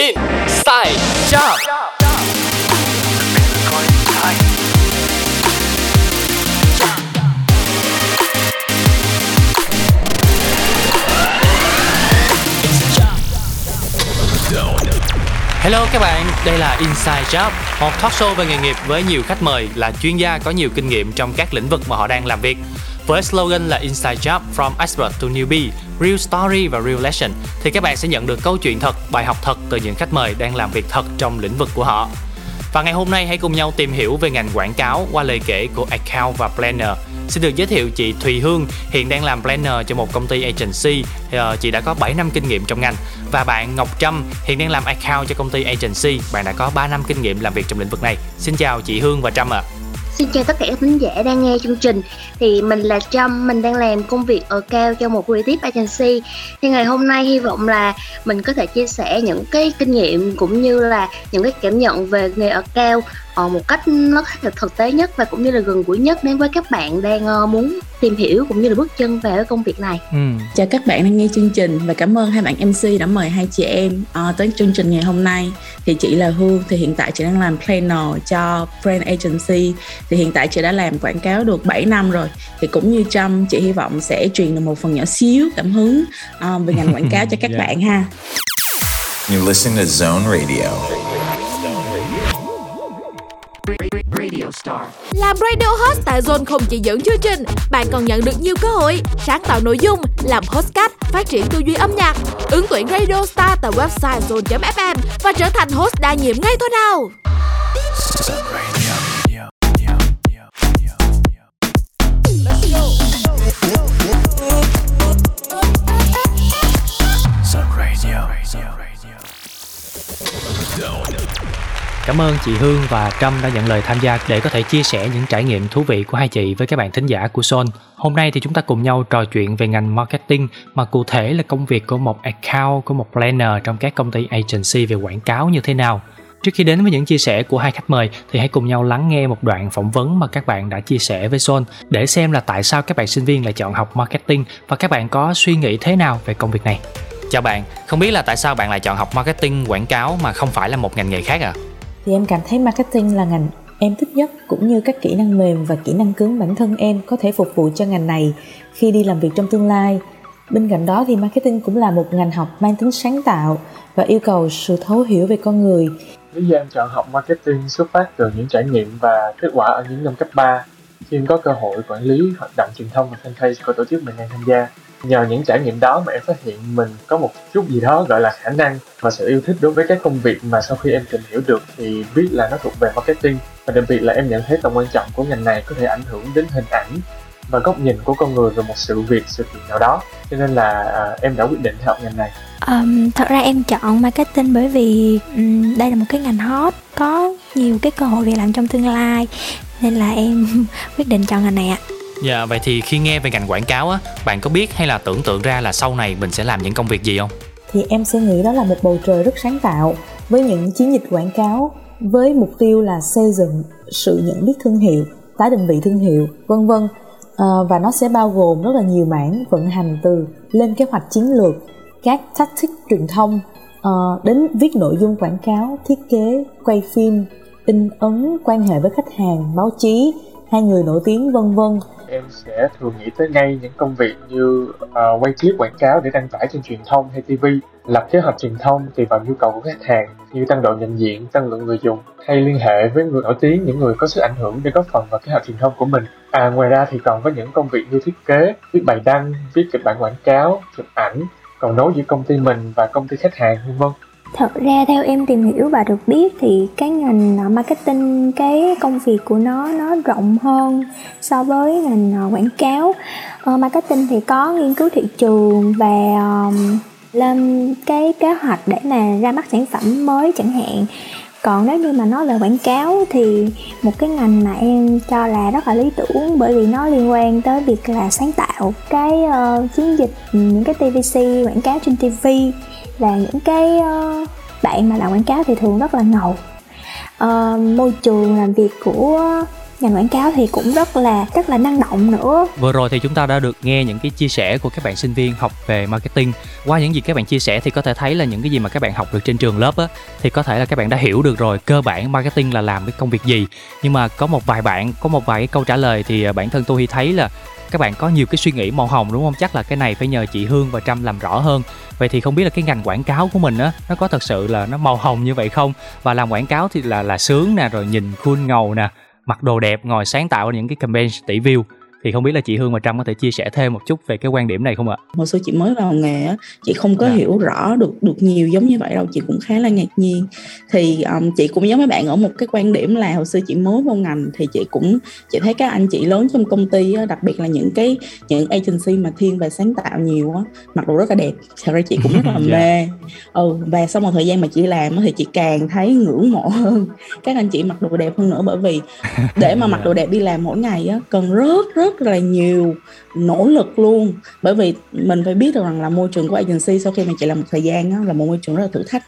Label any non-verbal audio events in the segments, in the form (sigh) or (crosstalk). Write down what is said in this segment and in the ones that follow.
Inside Job Hello các bạn, đây là Inside Job, một talk show về nghề nghiệp với nhiều khách mời là chuyên gia có nhiều kinh nghiệm trong các lĩnh vực mà họ đang làm việc. Với slogan là Inside Job From Expert to Newbie, Real Story và Real Lesson thì các bạn sẽ nhận được câu chuyện thật, bài học thật từ những khách mời đang làm việc thật trong lĩnh vực của họ. Và ngày hôm nay hãy cùng nhau tìm hiểu về ngành quảng cáo qua lời kể của Account và Planner. Xin được giới thiệu chị Thùy Hương, hiện đang làm Planner cho một công ty agency. Ờ, chị đã có 7 năm kinh nghiệm trong ngành. Và bạn Ngọc Trâm, hiện đang làm Account cho công ty agency. Bạn đã có 3 năm kinh nghiệm làm việc trong lĩnh vực này. Xin chào chị Hương và Trâm ạ. À. Xin chào tất cả các khán giả đang nghe chương trình. Thì mình là Trâm, mình đang làm công việc ở cao cho một creative agency. Thì ngày hôm nay hy vọng là mình có thể chia sẻ những cái kinh nghiệm cũng như là những cái cảm nhận về nghề ở cao uh, một cách nó là thực tế nhất và cũng như là gần gũi nhất đến với các bạn đang uh, muốn tìm hiểu cũng như là bước chân vào cái công việc này. Ừ. Chào các bạn đang nghe chương trình và cảm ơn hai bạn MC đã mời hai chị em uh, tới chương trình ngày hôm nay. Thì chị là Hương thì hiện tại chị đang làm planner cho Brand Agency. Thì hiện tại chị đã làm quảng cáo được 7 năm rồi. Thì cũng như Trâm chị hy vọng sẽ truyền được một phần nhỏ xíu cảm hứng uh, về ngành quảng cáo cho các yeah. (laughs) bạn ha. You listen to Zone Radio. Radio Star. Làm radio host tại Zone không chỉ dẫn chương trình, bạn còn nhận được nhiều cơ hội sáng tạo nội dung, làm hostcast, phát triển tư duy âm nhạc, ứng tuyển Radio Star tại website zone.fm và trở thành host đa nhiệm ngay thôi nào. Cảm ơn chị Hương và Trâm đã nhận lời tham gia để có thể chia sẻ những trải nghiệm thú vị của hai chị với các bạn thính giả của Son. Hôm nay thì chúng ta cùng nhau trò chuyện về ngành marketing mà cụ thể là công việc của một account, của một planner trong các công ty agency về quảng cáo như thế nào. Trước khi đến với những chia sẻ của hai khách mời thì hãy cùng nhau lắng nghe một đoạn phỏng vấn mà các bạn đã chia sẻ với Son để xem là tại sao các bạn sinh viên lại chọn học marketing và các bạn có suy nghĩ thế nào về công việc này. Chào bạn, không biết là tại sao bạn lại chọn học marketing quảng cáo mà không phải là một ngành nghề khác à? Thì em cảm thấy marketing là ngành em thích nhất, cũng như các kỹ năng mềm và kỹ năng cứng bản thân em có thể phục vụ cho ngành này khi đi làm việc trong tương lai. Bên cạnh đó thì marketing cũng là một ngành học mang tính sáng tạo và yêu cầu sự thấu hiểu về con người. Lý do em chọn học marketing xuất phát từ những trải nghiệm và kết quả ở những năm cấp 3 khi em có cơ hội quản lý hoạt động truyền thông và fanpage của tổ chức mình đang tham gia nhờ những trải nghiệm đó mà em phát hiện mình có một chút gì đó gọi là khả năng và sự yêu thích đối với các công việc mà sau khi em tìm hiểu được thì biết là nó thuộc về marketing. Và đặc biệt là em nhận thấy tầm quan trọng của ngành này có thể ảnh hưởng đến hình ảnh và góc nhìn của con người về một sự việc sự kiện nào đó. Cho nên là à, em đã quyết định học ngành này. Um, thật ra em chọn marketing bởi vì um, đây là một cái ngành hot có nhiều cái cơ hội việc làm trong tương lai nên là em (laughs) quyết định chọn ngành này ạ. Dạ, vậy thì khi nghe về ngành quảng cáo á, bạn có biết hay là tưởng tượng ra là sau này mình sẽ làm những công việc gì không? Thì em sẽ nghĩ đó là một bầu trời rất sáng tạo với những chiến dịch quảng cáo với mục tiêu là xây dựng sự nhận biết thương hiệu, tái định vị thương hiệu, vân vân. À, và nó sẽ bao gồm rất là nhiều mảng vận hành từ lên kế hoạch chiến lược, các tactic truyền thông à, đến viết nội dung quảng cáo, thiết kế, quay phim, in ấn, quan hệ với khách hàng, báo chí, hai người nổi tiếng vân vân em sẽ thường nghĩ tới ngay những công việc như uh, quay clip quảng cáo để đăng tải trên truyền thông hay TV, lập kế hoạch truyền thông tùy vào nhu cầu của khách hàng như tăng độ nhận diện, tăng lượng người dùng hay liên hệ với người nổi tiếng, những người có sức ảnh hưởng để góp phần vào kế hoạch truyền thông của mình. À ngoài ra thì còn có những công việc như thiết kế, viết bài đăng, viết kịch bản quảng cáo, chụp ảnh, cầu nối giữa công ty mình và công ty khách hàng vân vân thật ra theo em tìm hiểu và được biết thì cái ngành à, marketing cái công việc của nó nó rộng hơn so với ngành à, quảng cáo. Ờ, marketing thì có nghiên cứu thị trường và làm lên cái kế hoạch để mà ra mắt sản phẩm mới chẳng hạn. Còn nếu như mà nói về quảng cáo thì một cái ngành mà em cho là rất là lý tưởng bởi vì nó liên quan tới việc là sáng tạo cái uh, chiến dịch những cái tvc quảng cáo trên tv là những cái uh, bạn mà làm quảng cáo thì thường rất là ngầu. Uh, môi trường làm việc của ngành quảng cáo thì cũng rất là rất là năng động nữa. Vừa rồi thì chúng ta đã được nghe những cái chia sẻ của các bạn sinh viên học về marketing. Qua những gì các bạn chia sẻ thì có thể thấy là những cái gì mà các bạn học được trên trường lớp á thì có thể là các bạn đã hiểu được rồi cơ bản marketing là làm cái công việc gì. Nhưng mà có một vài bạn có một vài cái câu trả lời thì ờ, bản thân tôi thấy là các bạn có nhiều cái suy nghĩ màu hồng đúng không? Chắc là cái này phải nhờ chị hương và trâm làm rõ hơn. Vậy thì không biết là cái ngành quảng cáo của mình á, nó có thật sự là nó màu hồng như vậy không? Và làm quảng cáo thì là là sướng nè, rồi nhìn khuôn ngầu nè, mặc đồ đẹp, ngồi sáng tạo những cái campaign tỷ view thì không biết là chị Hương và Trâm có thể chia sẻ thêm một chút về cái quan điểm này không ạ? Hồi xưa chị mới vào nghề á, chị không có yeah. Dạ. hiểu rõ được được nhiều giống như vậy đâu, chị cũng khá là ngạc nhiên. Thì um, chị cũng giống mấy bạn ở một cái quan điểm là hồi xưa chị mới vào ngành thì chị cũng chị thấy các anh chị lớn trong công ty á, đặc biệt là những cái những agency mà thiên về sáng tạo nhiều á, mặc đồ rất là đẹp. Thật ra chị cũng rất là (laughs) dạ. mê. Ừ và sau một thời gian mà chị làm thì chị càng thấy ngưỡng mộ hơn các anh chị mặc đồ đẹp hơn nữa bởi vì để mà mặc (laughs) dạ. đồ đẹp đi làm mỗi ngày á cần rất rất rất là nhiều nỗ lực luôn. Bởi vì mình phải biết được rằng là môi trường của agency sau khi mà chị làm một thời gian đó, là một môi trường rất là thử thách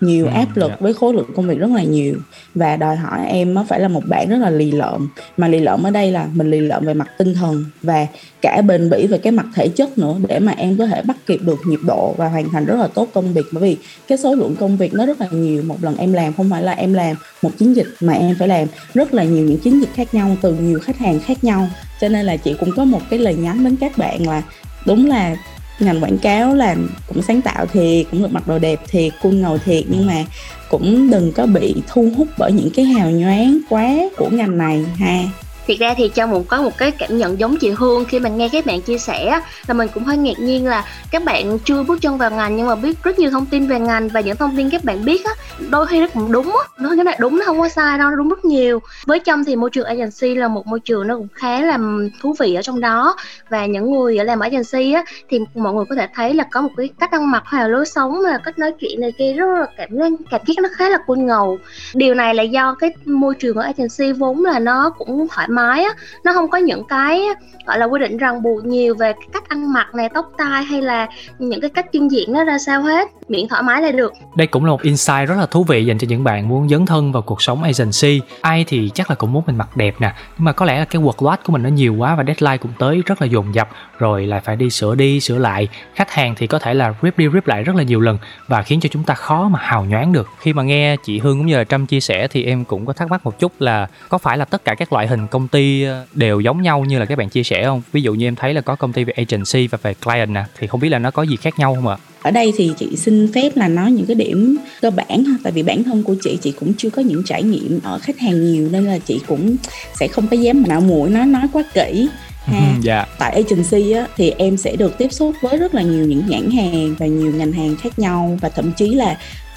nhiều ừ, áp lực yeah. Dạ. với khối lượng công việc rất là nhiều và đòi hỏi em nó phải là một bạn rất là lì lợm mà lì lợm ở đây là mình lì lợm về mặt tinh thần và cả bền bỉ về cái mặt thể chất nữa để mà em có thể bắt kịp được nhịp độ và hoàn thành rất là tốt công việc bởi vì cái số lượng công việc nó rất là nhiều một lần em làm không phải là em làm một chiến dịch mà em phải làm rất là nhiều những chiến dịch khác nhau từ nhiều khách hàng khác nhau cho nên là chị cũng có một cái lời nhắn đến các bạn là đúng là ngành quảng cáo làm cũng sáng tạo thì cũng được mặc đồ đẹp thì cool ngầu thiệt. Nhưng mà cũng đừng có bị thu hút bởi những cái hào nhoáng quá của ngành này ha thiệt ra thì cho một, có một cái cảm nhận giống chị Hương. Khi mà nghe các bạn chia sẻ là mình cũng hơi ngạc nhiên là các bạn chưa bước chân vào ngành nhưng mà biết rất nhiều thông tin về ngành và những thông tin các bạn biết á, đôi khi nó cũng đúng á. Nó, cái này đúng, nó không có sai đâu, nó đúng rất nhiều. Với trong thì môi trường agency là một môi trường nó cũng khá là thú vị ở trong đó. Và những người ở làm ở agency á, thì mọi người có thể thấy là có một cái cách ăn mặc hay là lối sống là cách nói chuyện này kia rất là cảm giác cảm giác nó khá là cool ngầu. Điều này là do cái môi trường ở agency vốn là nó cũng thoải mái á, nó không có những cái, gọi là, quy định ràng buộc nhiều về cái cách ăn mặc này, tóc tai hay là những cái cách chuyên diện nó ra sao hết. Miễn thoải mái là được. Đây cũng là một insight rất là thú vị dành cho những bạn muốn dấn thân vào cuộc sống agency. Ai thì chắc là cũng muốn mình mặc đẹp nè, nhưng mà có lẽ là cái workload của mình nó nhiều quá và deadline cũng tới rất là dồn dập, rồi lại phải đi sửa đi, sửa lại. Khách hàng thì có thể là rip đi, rip lại rất là nhiều lần và khiến cho chúng ta khó mà hào nhoáng được. Khi mà nghe chị Hương cũng như là Trâm chia sẻ thì em cũng có thắc mắc một chút là có phải là tất cả các loại hình công ty ờ, đều giống nhau như là các bạn chia sẻ không ví dụ như em thấy là có công ty về agency và về client nè thì không biết là nó có gì khác nhau không ạ ở đây thì chị xin phép là nói những cái điểm cơ bản ha tại vì bản thân của chị chị cũng chưa có những trải nghiệm ở khách hàng nhiều nên là chị cũng sẽ không có dám mà nào mũi nói nói quá kỹ ha yeah. Dạ. tại agency á thì em sẽ được tiếp xúc với rất là nhiều những nhãn hàng và nhiều ngành hàng khác nhau và thậm chí là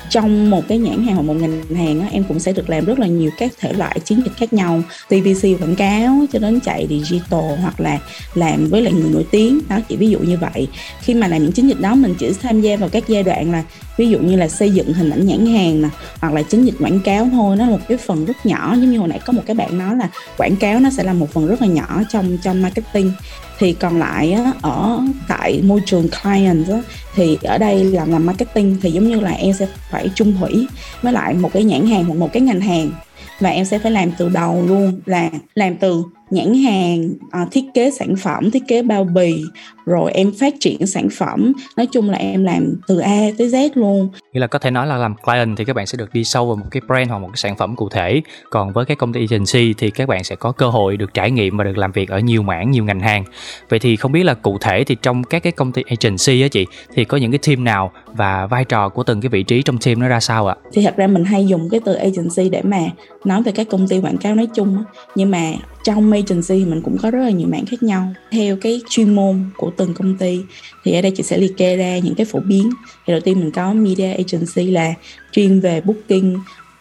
trong một cái nhãn hàng hoặc một ngành hàng á, em cũng sẽ được làm rất là nhiều các thể loại chiến dịch khác nhau. TVC quảng cáo cho đến chạy digital hoặc là làm với lại người nổi tiếng. Đó chỉ ví dụ như vậy. Khi mà làm những chiến dịch đó mình chỉ tham gia vào các giai đoạn là ví dụ như là xây dựng hình ảnh nhãn hàng nè hoặc là chiến dịch quảng cáo thôi nó là một cái phần rất nhỏ. Giống như hồi nãy có một cái bạn nói là quảng cáo nó sẽ là một phần rất là nhỏ trong trong marketing. Thì còn lại á, ở tại môi trường client á, thì ở đây làm làm marketing thì giống như là em sẽ phải chung thủy với lại một cái nhãn hàng hoặc một cái ngành hàng. Và em sẽ phải làm từ đầu luôn là làm từ nhãn hàng à, thiết kế sản phẩm thiết kế bao bì rồi em phát triển sản phẩm. Nói chung là em làm từ A tới Z luôn. Nghĩa là có thể nói là làm client thì các bạn sẽ được đi sâu vào một cái brand hoặc một cái sản phẩm cụ thể. Còn với cái công ty agency thì các bạn sẽ có cơ hội được trải nghiệm và được làm việc ở nhiều mảng nhiều ngành hàng. Vậy thì không biết là cụ thể thì trong các cái công ty agency á chị thì có những cái team nào và vai trò của từng cái vị trí trong team nó ra sao ạ? Thì thật ra mình hay dùng cái từ agency để mà nói về các công ty quảng cáo nói chung nhưng mà trong agency thì mình cũng có rất là nhiều mảng khác nhau. Theo cái chuyên môn của từng công ty. Thì ở đây chị sẽ liệt kê ra những cái phổ biến. Thì đầu tiên mình có media agency là chuyên về booking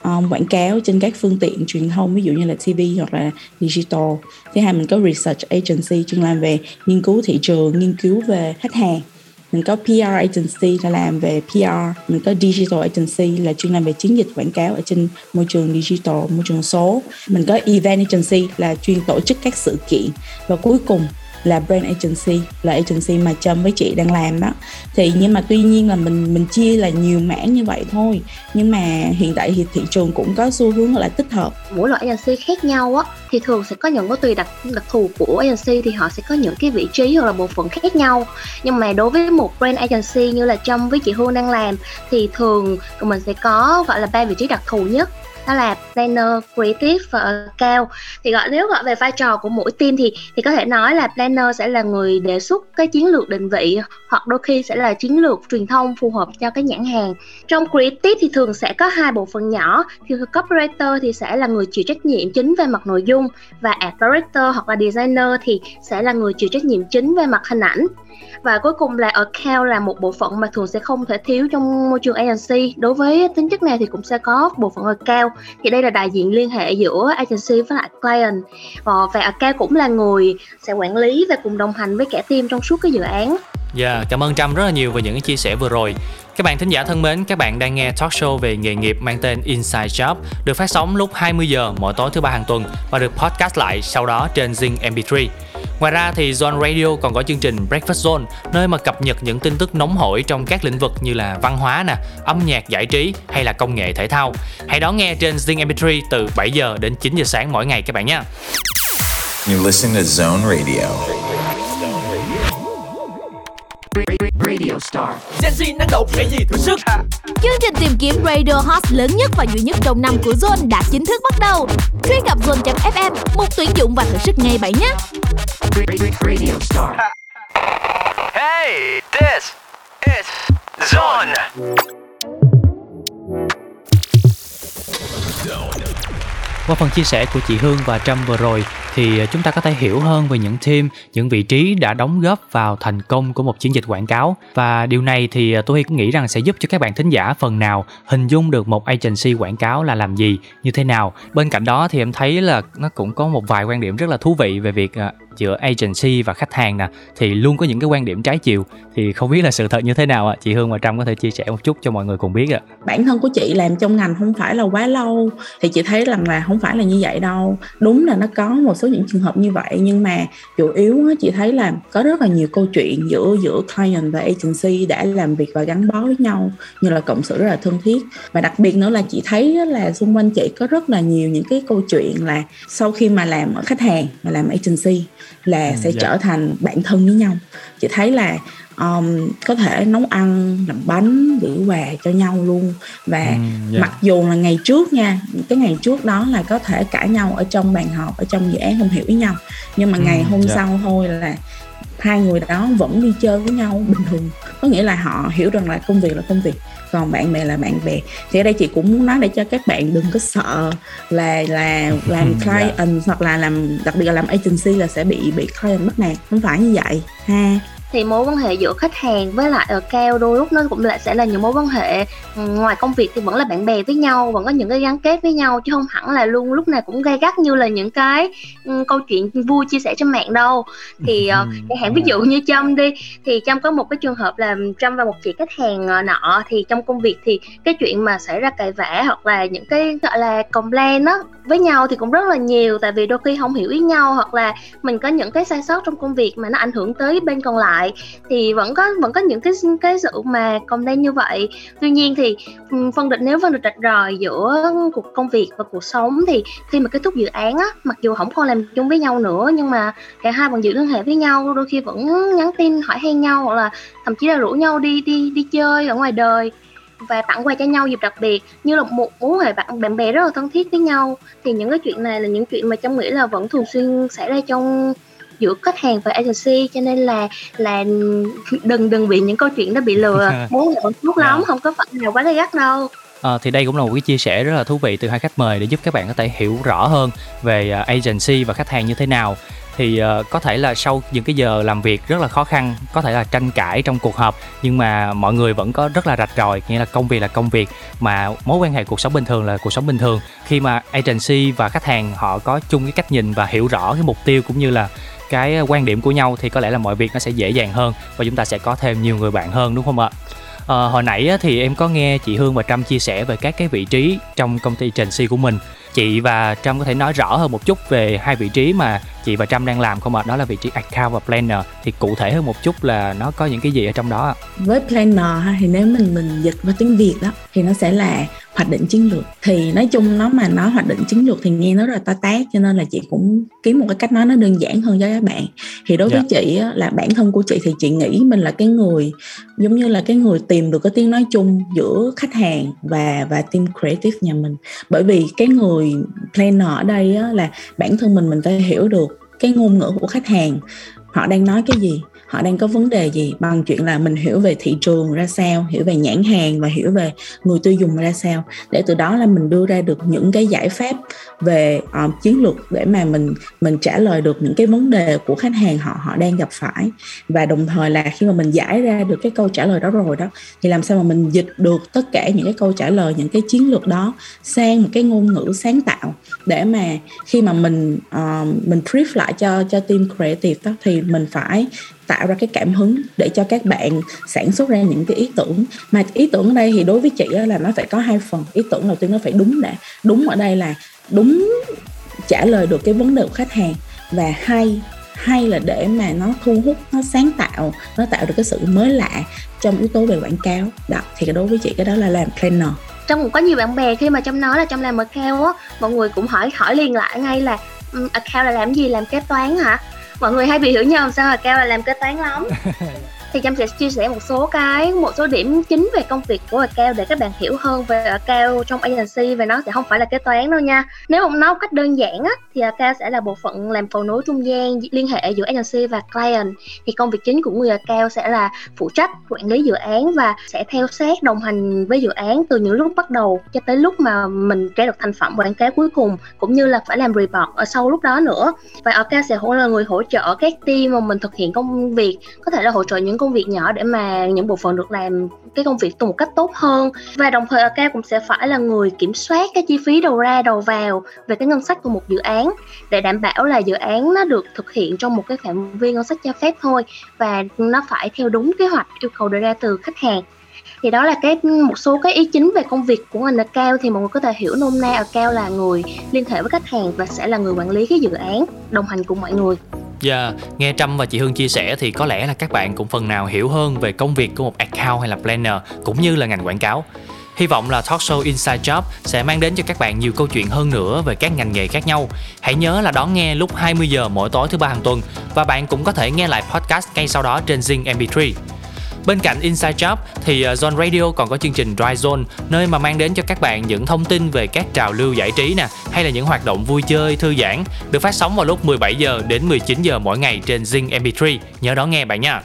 um, quảng cáo trên các phương tiện truyền thông ví dụ như là TV hoặc là digital. Thứ hai mình có research agency chuyên làm về nghiên cứu thị trường nghiên cứu về khách hàng. Mình có PR agency là làm về PR mình có digital agency là chuyên làm về chiến dịch quảng cáo ở trên môi trường digital môi trường số. Mình có event agency là chuyên tổ chức các sự kiện. Và cuối cùng là brand agency, là agency mà Trâm với chị đang làm đó. Thì nhưng mà tuy nhiên là mình mình chia là nhiều mảng như vậy thôi. Nhưng mà hiện tại thì thị trường cũng có xu hướng là tích hợp. Mỗi loại agency khác nhau á, thì thường sẽ có những cái tùy đặc đặc thù của agency thì họ sẽ có những cái vị trí hoặc là bộ phận khác nhau. Nhưng mà đối với một brand agency như là Trâm với chị Hương đang làm, thì thường mình sẽ có gọi là ba vị trí đặc thù nhất đó là planner, creative và cao. Thì gọi nếu gọi về vai trò của mỗi team thì thì có thể nói là planner sẽ là người đề xuất cái chiến lược định vị hoặc đôi khi sẽ là chiến lược truyền thông phù hợp cho cái nhãn hàng. Trong creative thì thường sẽ có hai bộ phận nhỏ thì copywriter thì sẽ là người chịu trách nhiệm chính về mặt nội dung và art director hoặc là designer thì sẽ là người chịu trách nhiệm chính về mặt hình ảnh. Và cuối cùng là account là một bộ phận mà thường sẽ không thể thiếu trong môi trường agency. Đối với tính chất này thì cũng sẽ có bộ phận account thì đây là đại diện liên hệ giữa agency với lại client ờ, và account cũng là người sẽ quản lý và cùng đồng hành với cả team trong suốt cái dự án Dạ, yeah, cảm ơn Trâm rất là nhiều về những cái chia sẻ vừa rồi. Các bạn thính giả thân mến, các bạn đang nghe talk show về nghề nghiệp mang tên Inside Job được phát sóng lúc 20 giờ mỗi tối thứ ba hàng tuần và được podcast lại sau đó trên Zing MP3. Ngoài ra thì Zone Radio còn có chương trình Breakfast Zone nơi mà cập nhật những tin tức nóng hổi trong các lĩnh vực như là văn hóa nè, âm nhạc giải trí hay là công nghệ thể thao. Hãy đón nghe trên Zing MP3 từ 7 giờ đến 9 giờ sáng mỗi ngày các bạn nhé. You listen to Zone Radio. Radio Star. Gen Z năng động cái gì thử sức? Chương trình tìm kiếm radio host lớn nhất và duy nhất trong năm của Zone đã chính thức bắt đầu. Truy cập Zone.fm, một tuyển dụng và thử sức ngay bạn nhé. Radio Star. Hey, this is Zone. Qua phần chia sẻ của chị Hương và Trâm vừa rồi thì à, chúng ta có thể hiểu hơn về những team, những vị trí đã đóng góp vào thành công của một chiến dịch quảng cáo. Và điều này thì à, tôi cũng nghĩ rằng sẽ giúp cho các bạn thính giả phần nào hình dung được một agency quảng cáo là làm gì, như thế nào. Bên cạnh đó thì em thấy là nó cũng có một vài quan điểm rất là thú vị về việc à, giữa agency và khách hàng nè thì luôn có những cái quan điểm trái chiều. Thì không biết là sự thật như thế nào ạ? Chị Hương và Trâm có thể chia sẻ một chút cho mọi người cùng biết ạ. Bản thân của chị làm trong ngành không phải là quá lâu thì chị thấy rằng là không phải là như vậy đâu. Đúng là nó có một số những trường hợp như vậy nhưng mà chủ yếu chị thấy là có rất là nhiều câu chuyện giữa giữa client và agency đã làm việc và gắn bó với nhau như là cộng sự rất là thân thiết và đặc biệt nữa là chị thấy là xung quanh chị có rất là nhiều những cái câu chuyện là sau khi mà làm ở khách hàng mà làm agency là ừ, sẽ dạ. trở thành bạn thân với nhau chị thấy là um, có thể nấu ăn làm bánh gửi quà cho nhau luôn và ừ, yeah. Dạ. mặc dù là ngày trước nha cái ngày trước đó là có thể cãi nhau ở trong bàn họp ở trong dự án không hiểu với nhau nhưng mà ừ, ngày hôm yeah. Dạ. sau thôi là hai người đó vẫn đi chơi với nhau bình thường có nghĩa là họ hiểu rằng là công việc là công việc còn bạn bè là bạn bè thì ở đây chị cũng muốn nói để cho các bạn đừng có sợ là là (laughs) làm client yeah. hoặc là làm đặc biệt là làm agency là sẽ bị bị client bắt nạt không phải như vậy ha thì mối quan hệ giữa khách hàng với lại ở cao đôi lúc nó cũng lại sẽ là những mối quan hệ ừ, ngoài công việc thì vẫn là bạn bè với nhau vẫn có những cái gắn kết với nhau chứ không hẳn là luôn lúc nào cũng gay gắt như là những cái um, câu chuyện vui chia sẻ trên mạng đâu. Thì uh, chẳng hạn ví dụ như trâm đi thì trâm có một cái trường hợp là trâm và một chị khách hàng uh, nọ thì trong công việc thì cái chuyện mà xảy ra cãi vã hoặc là những cái gọi là complain á với nhau thì cũng rất là nhiều tại vì đôi khi không hiểu ý nhau hoặc là mình có những cái sai sót trong công việc mà nó ảnh hưởng tới bên còn lại lại, thì vẫn có vẫn có những cái cái sự mà content như vậy. Tuy nhiên thì phân định nếu phân định rạch ròi giữa cuộc công việc và cuộc sống thì khi mà kết thúc dự án á, mặc dù không còn làm chung với nhau nữa, nhưng mà cả hai vẫn giữ liên hệ với nhau, đôi khi vẫn nhắn tin hỏi han nhau hoặc là thậm chí là rủ nhau đi đi đi chơi ở ngoài đời và tặng quà cho nhau dịp đặc biệt. Như là một mối hệ bạn bạn bè rất là thân thiết với nhau, thì những cái chuyện này là những chuyện mà trong nghĩ là vẫn thường xuyên xảy ra trong giữa khách hàng và agency cho nên là là đừng đừng bị những câu chuyện đó bị lừa. Muốn là tốt lắm yeah. không có phải nào quá gay gắt đâu. À, thì đây cũng là một cái chia sẻ rất là thú vị từ hai khách mời để giúp các bạn có thể hiểu rõ hơn về uh, agency và khách hàng như thế nào. Thì uh, có thể là sau những cái giờ làm việc rất là khó khăn có thể là tranh cãi trong cuộc họp nhưng mà mọi người vẫn có rất là rạch ròi nghĩa là công việc là công việc mà mối quan hệ cuộc sống bình thường là cuộc sống bình thường. Khi mà agency và khách hàng họ có chung cái cách nhìn và hiểu rõ cái mục tiêu cũng như là cái ờ, quan điểm của nhau thì có lẽ là mọi việc nó sẽ dễ dàng hơn và chúng ta sẽ có thêm nhiều người bạn hơn đúng không ạ à, hồi nãy thì em có nghe chị Hương và Trâm chia sẻ về các cái vị trí trong công ty agency của mình chị và Trâm có thể nói rõ hơn một chút về hai vị trí mà chị và Trâm đang làm không ạ? Đó là vị trí account và planner. Thì cụ thể hơn một chút là nó có những cái gì ở trong đó ạ? Với planner thì nếu mình mình dịch vào tiếng Việt đó thì nó sẽ là hoạch định chiến lược thì nói chung nó mà nói hoạch định chiến lược thì nghe nó rất là to tát cho nên là chị cũng kiếm một cái cách nói nó đơn giản hơn cho các bạn thì đối với yeah. Dạ. chị á, là bản thân của chị thì chị nghĩ mình là cái người giống như là cái người tìm được cái tiếng nói chung giữa khách hàng và và team creative nhà mình bởi vì cái người planner ở đây á, là bản thân mình mình phải hiểu được cái ngôn ngữ của khách hàng họ đang nói cái gì họ đang có vấn đề gì bằng chuyện là mình hiểu về thị trường ra sao hiểu về nhãn hàng và hiểu về người tiêu dùng ra sao? Để từ đó là mình đưa ra được những cái giải pháp về uh, chiến lược để mà mình mình trả lời được những cái vấn đề của khách hàng họ họ đang gặp phải. Và đồng thời là khi mà mình giải ra được cái câu trả lời đó rồi đó thì làm sao mà mình dịch được tất cả những cái câu trả lời những cái chiến lược đó sang một cái ngôn ngữ sáng tạo? Để mà khi mà mình uh, mình brief lại cho cho team creative đó thì mình phải tạo ra cái cảm hứng để cho các bạn sản xuất ra những cái ý tưởng. Mà ý tưởng ở đây thì đối với chị là nó phải có hai phần. Ý tưởng đầu tiên nó phải đúng đã. Đúng ở đây là đúng trả lời được cái vấn đề của khách hàng và hay hay là để mà nó thu hút nó sáng tạo nó tạo được cái sự mới lạ trong yếu tố về quảng cáo. Đó thì đối với chị cái đó là làm planner. Trong cũng có nhiều bạn bè khi mà trong nói là trong làm account á mọi người cũng hỏi hỏi liền lại ngay là um, account là làm gì? Làm kế toán hả? Mọi người hay bị hiểu nhầm sao account là làm kế toán lắm. (laughs) thì Trâm sẽ chia sẻ một số cái, một số điểm chính về công việc của account để các bạn hiểu hơn về account trong agency, và nó sẽ không phải là kế toán đâu nha. Nếu mà nói cách đơn giản á, thì account sẽ là bộ phận làm cầu nối trung gian liên hệ giữa agency và client. Thì công việc chính của người account sẽ là phụ trách, quản lý dự án và sẽ theo sát đồng hành với dự án từ những lúc bắt đầu cho tới lúc mà mình ra được thành phẩm quảng cáo cuối cùng, cũng như là phải làm report ở sau lúc đó nữa. Và account sẽ hỗ, là người hỗ trợ các team mà mình thực hiện công việc, có thể là hỗ trợ những công việc nhỏ để mà những bộ phận được làm cái công việc một cách tốt hơn. Và đồng thời cao cũng sẽ phải là người kiểm soát cái chi phí đầu ra, đầu vào về cái ngân sách của một dự án để đảm bảo là dự án nó được thực hiện trong một cái phạm vi ngân sách cho phép thôi và nó phải theo đúng kế hoạch yêu cầu đưa ra từ khách hàng. Thì đó là cái, một số cái ý chính về công việc của ngành cao thì mọi người có thể hiểu nôm na cao là người liên hệ với khách hàng và sẽ là người quản lý cái dự án, đồng hành cùng mọi người. Dạ, yeah, nghe Trâm và chị Hương chia sẻ thì có lẽ là các bạn cũng phần nào hiểu hơn về công việc của một account hay là planner cũng như là ngành quảng cáo. Hy vọng là Talk Show Inside Job sẽ mang đến cho các bạn nhiều câu chuyện hơn nữa về các ngành nghề khác nhau. Hãy nhớ là đón nghe lúc 20 giờ mỗi tối thứ ba hàng tuần và bạn cũng có thể nghe lại podcast ngay sau đó trên Zing MP3. Bên cạnh Inside Job thì ờ, Zone Radio còn có chương trình Dry Zone nơi mà mang đến cho các bạn những thông tin về các trào lưu giải trí nè hay là những hoạt động vui chơi thư giãn được phát sóng vào lúc 17 giờ đến 19 giờ mỗi ngày trên Zing MP3. Nhớ đón nghe bạn nha.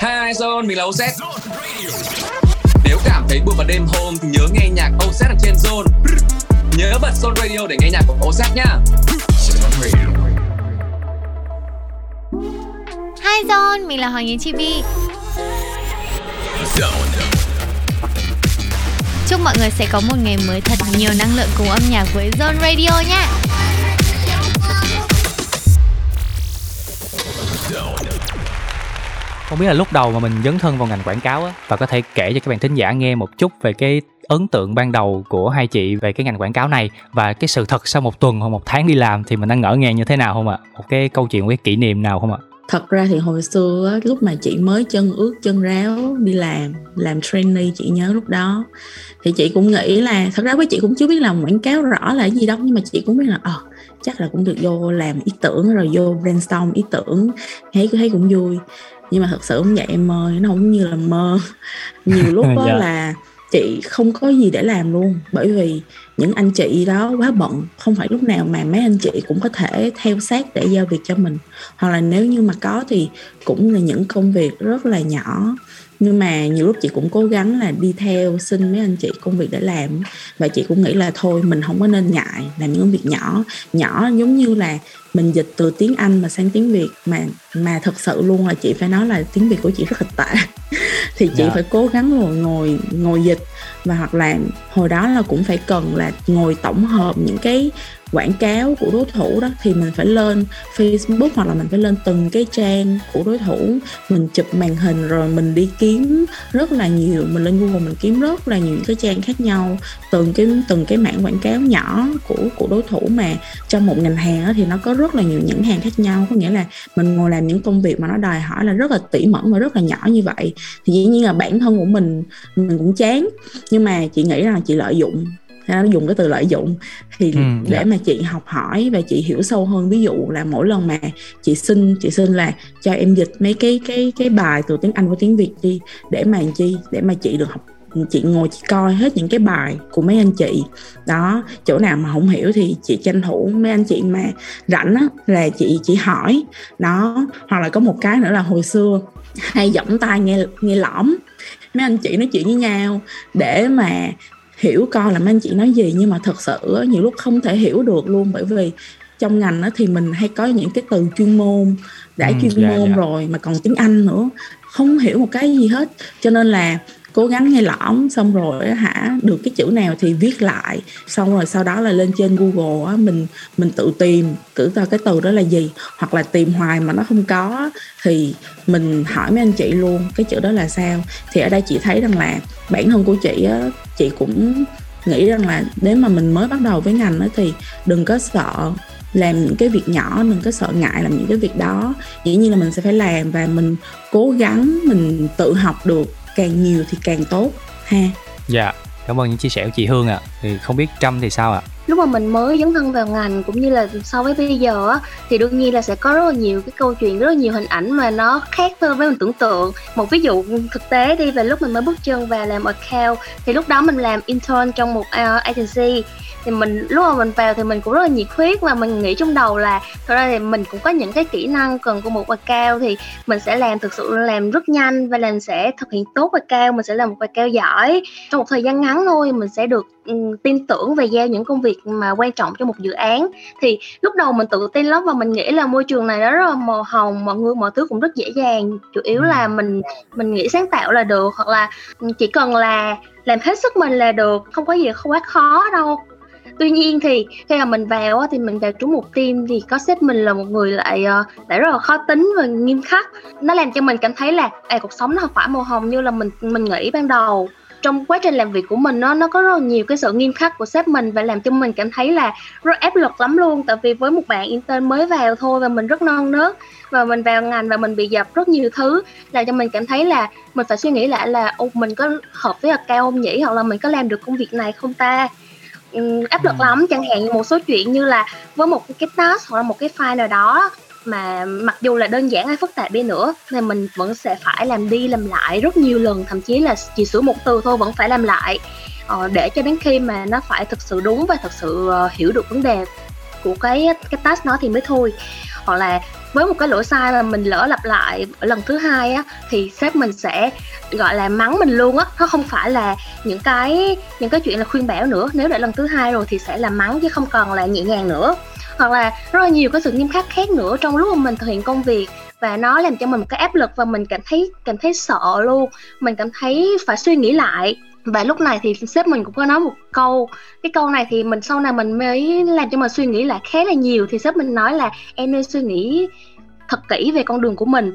Hi Zone, mình là OZ Nếu cảm thấy buồn vào đêm hôm thì nhớ nghe nhạc OZ ở trên Zone Nhớ bật Zone Radio để nghe nhạc của OZ nhá Hi Zone, mình là Hoàng Yến Chi Vi. Chúc mọi người sẽ có một ngày mới thật nhiều năng lượng cùng âm nhạc với Zone Radio nhé. Không biết là lúc đầu mà mình dấn thân vào ngành quảng cáo á và có thể kể cho các bạn thính giả nghe một chút về cái ấn tượng ban đầu của hai chị về cái ngành quảng cáo này và cái sự thật sau một tuần hoặc một tháng đi làm thì mình đang ngỡ ngàng như thế nào không ạ? Một cái câu chuyện, một cái kỷ niệm nào không ạ? thật ra thì hồi xưa lúc mà chị mới chân ướt chân ráo đi làm làm trainee chị nhớ lúc đó thì chị cũng nghĩ là thật ra với chị cũng chưa biết làm quảng cáo rõ là gì đâu nhưng mà chị cũng biết là ờ chắc là cũng được vô làm ý tưởng rồi vô brainstorm ý tưởng thấy thấy cũng vui nhưng mà thật sự không vậy em ơi nó không như là mơ (laughs) nhiều lúc (laughs) đó. Dạ. là chị không có gì để làm luôn. Bởi vì những anh chị đó quá bận, không phải lúc nào mà mấy anh chị cũng có thể theo sát để giao việc cho mình. Hoặc là nếu như mà có thì cũng là những công việc rất là nhỏ. Nhưng mà nhiều lúc chị cũng cố gắng là đi theo xin mấy anh chị công việc để làm. Và chị cũng nghĩ là thôi, mình không có nên ngại làm những việc nhỏ. Nhỏ giống như là mình dịch từ tiếng Anh mà sang tiếng Việt mà mà thật sự luôn là chị phải nói là tiếng Việt của chị rất là tệ. (laughs) Thì chị yeah. Dạ. phải cố gắng ngồi ngồi ngồi dịch và hoặc là hồi đó là cũng phải cần là ngồi tổng hợp những cái quảng cáo của đối thủ đó. Thì mình phải lên Facebook hoặc là mình phải lên từng cái trang của đối thủ. Mình chụp màn hình rồi mình đi kiếm rất là nhiều. Mình lên Google mình kiếm rất là nhiều cái trang khác nhau. Từng cái từng cái mảng quảng cáo nhỏ của của đối thủ mà trong một ngành hàng thì nó có rất là nhiều nhãn hàng khác nhau. Có nghĩa là mình ngồi làm những công việc mà nó đòi hỏi là rất là tỉ mẩn và rất là nhỏ như vậy thì dĩ nhiên là bản thân của mình mình cũng chán nhưng mà chị nghĩ rằng chị lợi dụng nó dùng cái từ lợi dụng thì ừ, để yeah. Dạ. mà chị học hỏi và chị hiểu sâu hơn ví dụ là mỗi lần mà chị xin chị xin là cho em dịch mấy cái cái cái bài từ tiếng Anh qua tiếng Việt đi để mà chi để mà chị được học chị ngồi chị coi hết những cái bài của mấy anh chị. Đó chỗ nào mà không hiểu thì chị tranh thủ mấy anh chị mà rảnh á là chị chỉ hỏi. Đó hoặc là có một cái nữa là hồi xưa (laughs) hay giọng tai nghe nghe lõm. Mấy anh chị nói chuyện với nhau để mà hiểu coi là mấy anh chị nói gì nhưng mà thật sự nhiều lúc không thể hiểu được luôn bởi vì trong ngành thì mình hay có những cái từ chuyên môn đã ừ, chuyên dạ, môn dạ. rồi mà còn tiếng Anh nữa không hiểu một cái gì hết. Cho nên là cố gắng nghe lõm xong rồi hả, được cái chữ nào thì viết lại. Xong rồi sau đó là lên trên google á, mình mình tự tìm, cử ra cái từ đó là gì. Hoặc là tìm hoài mà nó không có thì mình hỏi mấy anh chị luôn, cái chữ đó là sao? Thì ở đây chị thấy rằng là bản thân của chị á, chị cũng nghĩ rằng là nếu mà mình mới bắt đầu với ngành đó thì đừng có sợ làm những cái việc nhỏ, đừng có sợ ngại làm những cái việc đó. Dĩ nhiên là mình sẽ phải làm và mình cố gắng, mình tự học được càng nhiều thì càng tốt, ha dạ cảm ơn những chia sẻ của chị Hương ạ à. thì không biết Trâm thì sao ạ à? Lúc mà mình mới dấn thân vào ngành cũng như là so với bây giờ á thì đương nhiên là sẽ có rất là nhiều cái câu chuyện rất là nhiều hình ảnh mà nó khác hơn với mình tưởng tượng. Một ví dụ thực tế đi về lúc mình mới bước chân vào làm account thì lúc đó mình làm intern trong một uh, agency. Thì mình lúc mà mình vào thì mình cũng rất là nhiệt huyết và mình nghĩ trong đầu là thật ra thì mình cũng có những cái kỹ năng cần của một bài cao thì mình sẽ làm thực sự làm rất nhanh và làm sẽ thực hiện tốt bài cao mình sẽ làm một bài cao giỏi. Trong một thời gian ngắn thôi mình sẽ được um, tin tưởng và giao những công việc mà quan trọng cho một dự án. Thì lúc đầu mình tự tin lắm và mình nghĩ là môi trường này nó rất là màu hồng mọi người mọi thứ cũng rất dễ dàng. Chủ yếu là mình mình nghĩ sáng tạo là được hoặc là chỉ cần là làm hết sức mình là được không có gì không quá khó đâu. Tuy nhiên thì khi mà mình vào thì mình vào trúng một team thì có sếp mình là một người lại ờ, lại rất là khó tính và nghiêm khắc. Nó làm cho mình cảm thấy là à, cuộc sống nó không phải màu hồng như là mình mình nghĩ ban đầu trong quá trình làm việc của mình nó nó có rất là nhiều cái sự nghiêm khắc của sếp mình và làm cho mình cảm thấy là rất áp lực lắm luôn. Tại vì với một bạn intern mới vào thôi và mình rất non nớt và mình vào ngành và mình bị dập rất nhiều thứ làm cho mình cảm thấy là mình phải suy nghĩ lại là ô mình có hợp với cao không nhỉ? Hoặc là mình có làm được công việc này không ta? Áp lực lắm. Chẳng hạn như một số chuyện như là với một cái task hoặc là một cái file nào đó mà mặc dù là đơn giản hay phức tạp đi nữa thì mình vẫn sẽ phải làm đi làm lại rất nhiều lần thậm chí là chỉ sửa một từ thôi vẫn phải làm lại. Ờ, để cho đến khi mà nó phải thực sự đúng và thực sự ờ, hiểu được vấn đề của cái cái task nó thì mới thôi. Hoặc là với một cái lỗi sai mà mình lỡ lặp lại ở lần thứ hai á thì sếp mình sẽ gọi là mắng mình luôn á. Nó không phải là những cái những cái chuyện là khuyên bảo nữa. Nếu để lần thứ hai rồi thì sẽ là mắng chứ không còn là nhẹ nhàng nữa hoặc là rất là nhiều cái sự nghiêm khắc khác nữa trong lúc mà mình thực hiện công việc. Và nó làm cho mình cái áp lực và mình cảm thấy cảm thấy sợ luôn. Mình cảm thấy phải suy nghĩ lại. Và lúc này thì sếp mình cũng có nói một câu. Cái câu này thì mình, sau này mình mới làm cho mình suy nghĩ lại khá là nhiều. Thì sếp mình nói là, em nên suy nghĩ thật kỹ về con đường của mình.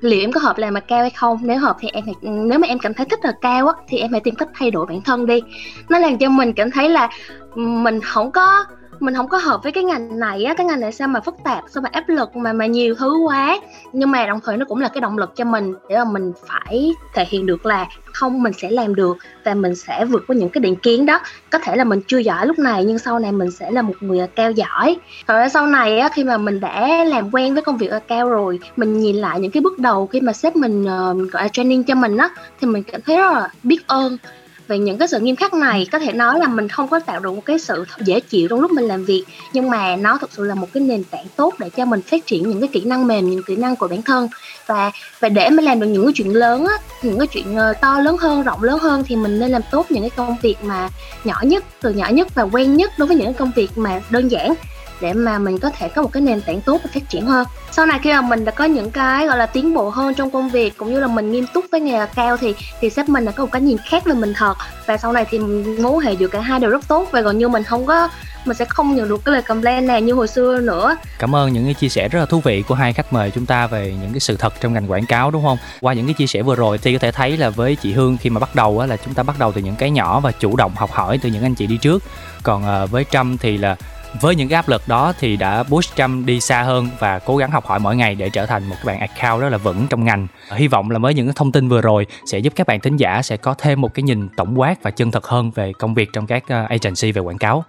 Liệu em có hợp làm mà cao hay không? Nếu hợp thì em phải nếu mà em cảm thấy thích là cao á, thì em hãy tìm cách thay đổi bản thân đi. Nó làm cho mình cảm thấy là mình không có mình không có hợp với cái ngành này á cái ngành này sao mà phức tạp sao mà áp lực mà mà nhiều thứ quá. Nhưng mà đồng thời nó cũng là cái động lực cho mình để mà mình phải thể hiện được là không mình sẽ làm được và mình sẽ vượt qua những cái định kiến đó. Có thể là mình chưa giỏi lúc này nhưng sau này mình sẽ là một người cao giỏi. Rồi sau này á, khi mà mình đã làm quen với công việc cao rồi mình nhìn lại những cái bước đầu khi mà sếp mình uh, gọi là training cho mình á thì mình cảm thấy rất là biết ơn về những cái sự nghiêm khắc này có thể nói là mình không có tạo được một cái sự dễ chịu trong lúc mình làm việc, nhưng mà nó thực sự là một cái nền tảng tốt để cho mình phát triển những cái kỹ năng mềm, những kỹ năng của bản thân. Và và để mình làm được những cái chuyện lớn á, những cái chuyện ờ, to lớn hơn, rộng lớn hơn thì mình nên làm tốt những cái công việc mà nhỏ nhất, từ nhỏ nhất và quen nhất đối với những cái công việc mà đơn giản để mà mình có thể có một cái nền tảng tốt và phát triển hơn. Sau này khi mà mình đã có những cái gọi là tiến bộ hơn trong công việc cũng như là mình nghiêm túc với nghề cao thì thì sếp mình đã có một cái nhìn khác về mình thật. Và sau này thì mối hệ giữa cả hai đều rất tốt và gần như mình không có mình sẽ không nhận được cái lời complain này như hồi xưa nữa. Cảm ơn những cái chia sẻ rất là thú vị của hai khách mời chúng ta về những cái sự thật trong ngành quảng cáo đúng không? Qua những cái chia sẻ vừa rồi thì có thể thấy là với chị hương khi mà bắt đầu á, là chúng ta bắt đầu từ những cái nhỏ và chủ động học hỏi từ những anh chị đi trước. Còn ờ, với trâm thì là với những cái áp lực đó thì đã push Trâm đi xa hơn và cố gắng học hỏi mỗi ngày để trở thành một cái bạn account rất là vững trong ngành. Hy vọng là với những thông tin vừa rồi sẽ giúp các bạn thính giả sẽ có thêm một cái nhìn tổng quát và chân thật hơn về công việc trong các ờ, agency về quảng cáo.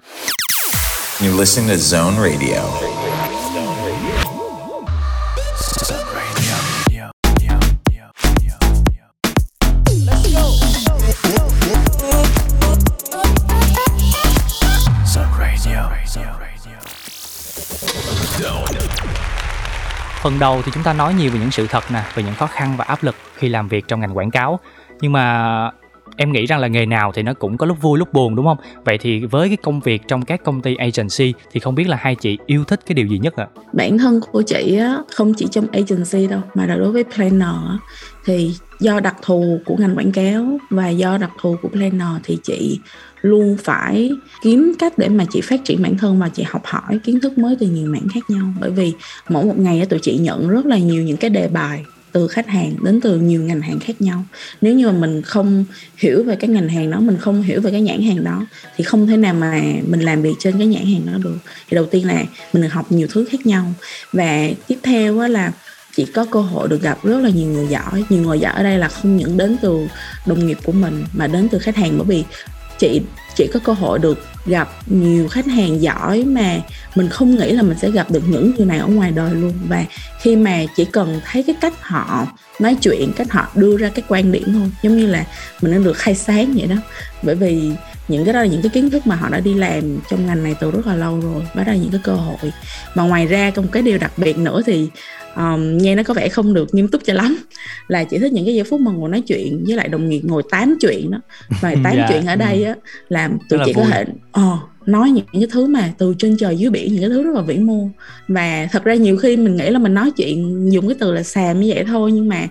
You listen to Zone Radio. Phần đầu thì chúng ta nói nhiều về những sự thật nè, về những khó khăn và áp lực khi làm việc trong ngành quảng cáo. Nhưng mà em nghĩ rằng là nghề nào thì nó cũng có lúc vui lúc buồn đúng không vậy thì với cái công việc trong các công ty agency thì không biết là hai chị yêu thích cái điều gì nhất ạ bản thân của chị á không chỉ trong agency đâu mà là đối với planner thì do đặc thù của ngành quảng cáo và do đặc thù của planner thì chị luôn phải kiếm cách để mà chị phát triển bản thân và chị học hỏi kiến thức mới từ nhiều mảng khác nhau. Bởi vì mỗi một ngày tụi chị nhận rất là nhiều những cái đề bài từ khách hàng đến từ nhiều ngành hàng khác nhau. Nếu như mà mình không hiểu về cái ngành hàng đó, mình không hiểu về cái nhãn hàng đó, thì không thể nào mà mình làm việc trên cái nhãn hàng đó được. Thì đầu tiên là mình được học nhiều thứ khác nhau. Và tiếp theo là chị có cơ hội được gặp rất là nhiều người giỏi. Nhiều người giỏi ở đây là không những đến từ đồng nghiệp của mình, mà đến từ khách hàng. Bởi vì chị chị có cơ hội được gặp nhiều khách hàng giỏi mà mình không nghĩ là mình sẽ gặp được những người này ở ngoài đời luôn. Và khi mà chỉ cần thấy cái cách họ nói chuyện, cách họ đưa ra cái quan điểm thôi, giống như là mình đã được khai sáng vậy đó. Bởi vì những cái đó là những cái kiến thức mà họ đã đi làm trong ngành này từ rất là lâu rồi đó là những cái cơ hội. Mà ngoài ra còn một cái điều đặc biệt nữa thì um, nghe nó có vẻ không được nghiêm túc cho lắm. Là chỉ thích những cái giây phút mà ngồi nói chuyện với lại đồng nghiệp ngồi tám chuyện đó. Và (laughs) tám yeah. Dạ. chuyện ở đây á làm tụi chị có thể uh, nói những cái thứ mà từ trên trời dưới biển những cái thứ rất là vĩ mô. Và thật ra nhiều khi mình nghĩ là mình nói chuyện dùng cái từ là xàm như vậy thôi nhưng mà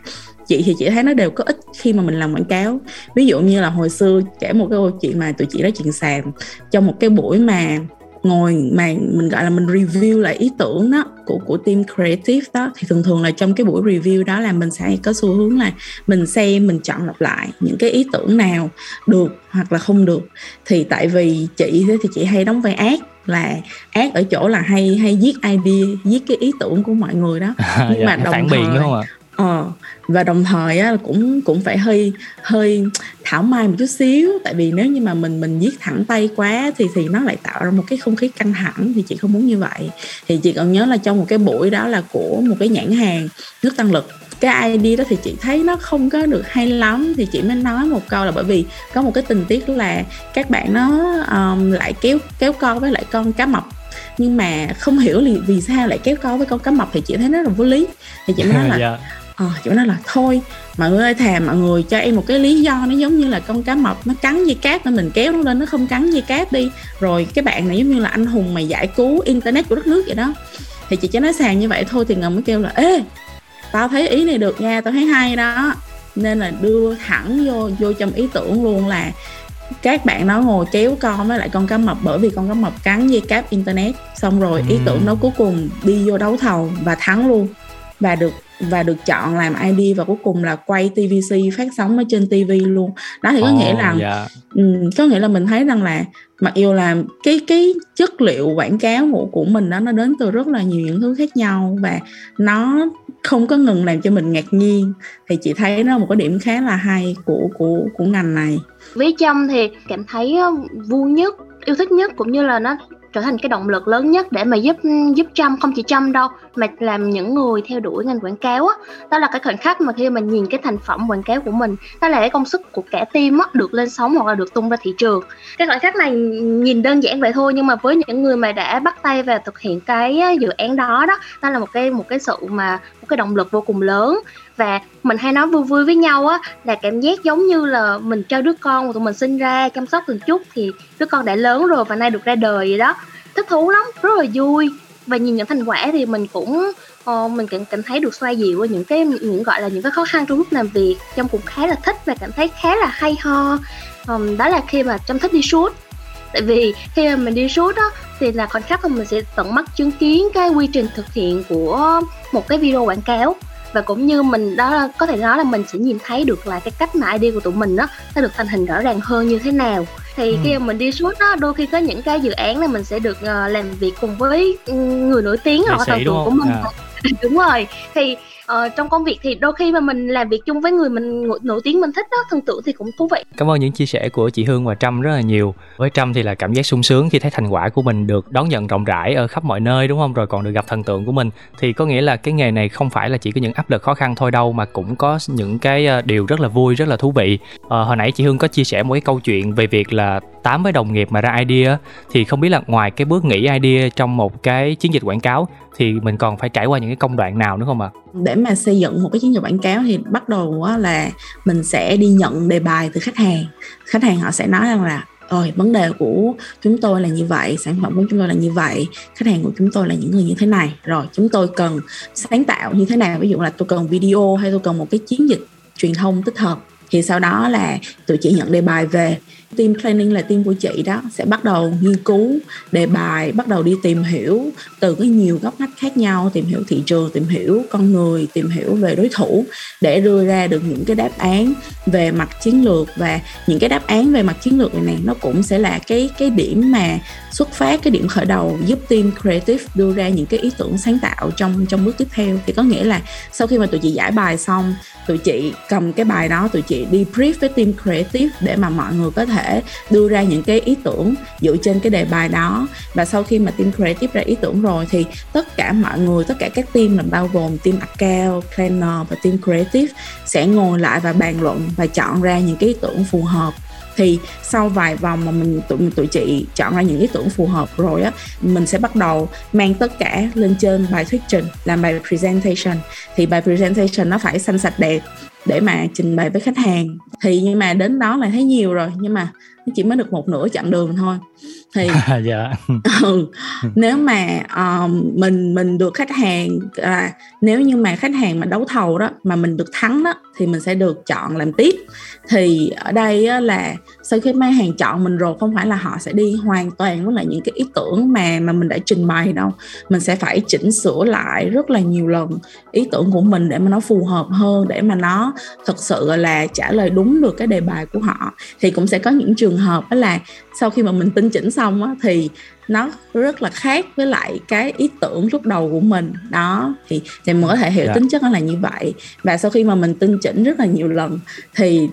chị thì chị thấy nó đều có ích khi mà mình làm quảng cáo. Ví dụ như là hồi xưa kể một cái câu chuyện mà tụi chị nói chuyện xàm. Trong một cái buổi mà ngồi mà mình gọi là mình review lại ý tưởng đó của của team creative đó thì thường thường là trong cái buổi review đó là mình sẽ có xu hướng là mình xem mình chọn lặp lại những cái ý tưởng nào được hoặc là không được. Thì tại vì chị thì chị hay đóng vai ác là ác ở chỗ là hay hay giết idea giết cái ý tưởng của mọi người đó. (laughs) Nhưng dạ, mà đồng phản biện đúng không ạ? ờ và đồng thời á, cũng cũng phải hơi hơi thảo mai một chút xíu. Tại vì nếu như mà mình mình giết thẳng tay quá thì thì nó lại tạo ra một cái không khí căng thẳng. Thì chị không muốn như vậy. Thì chị còn nhớ là trong một cái buổi đó là của một cái nhãn hàng nước tăng lực. Cái ID đó thì chị thấy nó không có được hay lắm. Thì chị mới nói một câu là bởi vì có một cái tình tiết là các bạn nó um, lại kéo kéo con với lại con cá mập. Nhưng mà không hiểu vì vì sao lại kéo con với con cá mập thì chị thấy nó là vô lý. Thì chị mới nói (laughs) là yeah ờ chị nói là thôi mọi người ơi thèm mọi người cho em một cái lý do nó giống như là con cá mập nó cắn dây cáp nên mình kéo nó lên nó không cắn dây cáp đi. Rồi cái bạn này giống như là anh hùng mà giải cứu internet của đất nước vậy đó. Thì chị cho nói sàn như vậy thôi thì ngầm mới kêu là ê tao thấy ý này được nha tao thấy hay đó. Nên là đưa thẳng vô vô trong ý tưởng luôn là các bạn nó ngồi kéo con với lại con cá mập bởi vì con cá mập cắn dây cáp internet. Xong rồi ý tưởng đó cuối cùng đi vô đấu thầu và thắng luôn. Và được và được chọn làm ID và cuối cùng là quay TVC phát sóng ở trên TV luôn đó thì có oh, nghĩa là yeah. Dạ. um, có nghĩa là mình thấy rằng là mặc dù là cái cái chất liệu quảng cáo của của mình đó nó đến từ rất là nhiều những thứ khác nhau và nó không có ngừng làm cho mình ngạc nhiên thì chị thấy nó một cái điểm khá là hay của của của ngành này với trâm thì cảm thấy vui nhất yêu thích nhất cũng như là nó trở thành cái động lực lớn nhất để mà giúp giúp chăm không chỉ chăm đâu, mà làm những người theo đuổi ngành quảng cáo á. Đó là cái khoảnh khắc mà khi mình nhìn cái thành phẩm quảng cáo của mình, đó là cái công sức của cả team á, được lên sóng hoặc là được tung ra thị trường. Cái khoảnh khắc này nhìn đơn giản vậy thôi, nhưng mà với những người mà đã bắt tay vào thực hiện cái dự án đó đó đó là một cái một cái sự mà, một cái động lực vô cùng lớn và mình hay nói vui vui với nhau á là cảm giác giống như là mình cho đứa con mà tụi mình sinh ra chăm sóc từng chút thì đứa con đã lớn rồi và nay được ra đời vậy đó. Thích thú lắm rất là vui. Và nhìn những thành quả thì mình cũng uh, mình cảm, cảm thấy được xoa dịu những cái những gọi là những cái khó khăn trong lúc làm việc trong cũng khá là thích và cảm thấy khá là hay ho. Um, đó là khi mà trong thích đi shoot. Tại vì khi mà mình đi shoot đó thì là khoảnh khắc mà mình sẽ tận mắt chứng kiến cái quy trình thực hiện của một cái video quảng cáo và cũng như mình đó có thể nói là mình sẽ nhìn thấy được là cái cách mà ID của tụi mình đó nó được thành hình rõ ràng hơn như thế nào thì ừ. khi mà mình đi suốt đó đôi khi có những cái dự án là mình sẽ được uh, làm việc cùng với người nổi tiếng hoặc là thần tượng của mình à. (laughs) đúng rồi thì uh, trong công việc thì đôi khi mà mình làm việc chung với người mình nổi tiếng mình thích đó thần tượng thì cũng thú vị. Cảm ơn những chia sẻ của chị hương và trâm rất là nhiều. Với trâm thì là cảm giác sung sướng khi thấy thành quả của mình được đón nhận rộng rãi ở khắp mọi nơi đúng không? Rồi còn được gặp thần tượng của mình. Thì có nghĩa là cái nghề này không phải là chỉ có những áp lực khó khăn thôi đâu mà cũng có những cái ờ, điều rất là vui rất là thú vị. À, hồi nãy chị hương có chia sẻ một cái câu chuyện về việc là tám với đồng nghiệp mà ra idea thì không biết là ngoài cái bước nghĩ idea trong một cái chiến dịch quảng cáo thì mình còn phải trải qua những cái công đoạn nào nữa không ạ? À? Để mà xây dựng một cái chiến dịch quảng cáo thì bắt đầu là mình sẽ đi nhận đề bài từ khách hàng. Khách hàng họ sẽ nói rằng là rồi vấn đề của chúng tôi là như vậy, sản phẩm của chúng tôi là như vậy, khách hàng của chúng tôi là những người như thế này rồi, chúng tôi cần sáng tạo như thế nào ví dụ là tôi cần video hay tôi cần một cái chiến dịch truyền thông tích hợp thì sau đó là tụi chị nhận đề bài về team planning là team của chị đó sẽ bắt đầu nghiên cứu đề bài bắt đầu đi tìm hiểu từ cái nhiều góc ngách khác nhau tìm hiểu thị trường tìm hiểu con người tìm hiểu về đối thủ để đưa ra được những cái đáp án về mặt chiến lược. Và những cái đáp án về mặt chiến lược này, này nó cũng sẽ là cái cái điểm mà xuất phát cái điểm khởi đầu giúp team creative đưa ra những cái ý tưởng sáng tạo trong trong bước tiếp theo. Thì có nghĩa là sau khi mà tụi chị giải bài xong tụi chị cầm cái bài đó tụi chị đi brief với team creative để mà mọi người có thể đưa ra những cái ý tưởng dựa trên cái đề bài đó. Và sau khi mà team creative ra ý tưởng rồi thì tất cả mọi người, tất cả các team là bao gồm team account planner và team creative sẽ ngồi lại và bàn luận và chọn ra những cái ý tưởng phù hợp. Thì sau vài vòng mà mình tụi tụi chị chọn ra những ý tưởng phù hợp rồi á, mình sẽ bắt đầu mang tất cả lên trên bài thuyết trình, làm bài presentation. Thì bài presentation nó phải xanh sạch đẹp để mà trình bày với khách hàng. Thì nhưng mà đến đó là thấy nhiều rồi nhưng mà nó chỉ mới được một nửa chặng đường thôi. Thì (laughs) dạ. (laughs) ừ, nếu mà um, mình mình được khách hàng à, nếu như mà khách hàng mà đấu thầu đó mà mình được thắng đó thì mình sẽ được chọn làm tiếp. Thì ở đây á, là sau khi mấy hàng chọn mình rồi không phải là họ sẽ đi hoàn toàn với lại những cái ý tưởng mà mà mình đã trình bày đâu. Mình sẽ phải chỉnh sửa lại rất là nhiều lần ý tưởng của mình để mà nó phù hợp hơn để mà nó thực sự là trả lời đúng được cái đề bài của họ thì cũng sẽ có những trường hợp đó là sau khi mà mình tinh chỉnh xong á, thì nó rất là khác với lại cái ý tưởng lúc đầu của mình đó thì thì mình có thể hiểu yeah. Dạ. tính chất nó là như vậy và sau khi mà mình tinh chỉnh rất là nhiều lần thì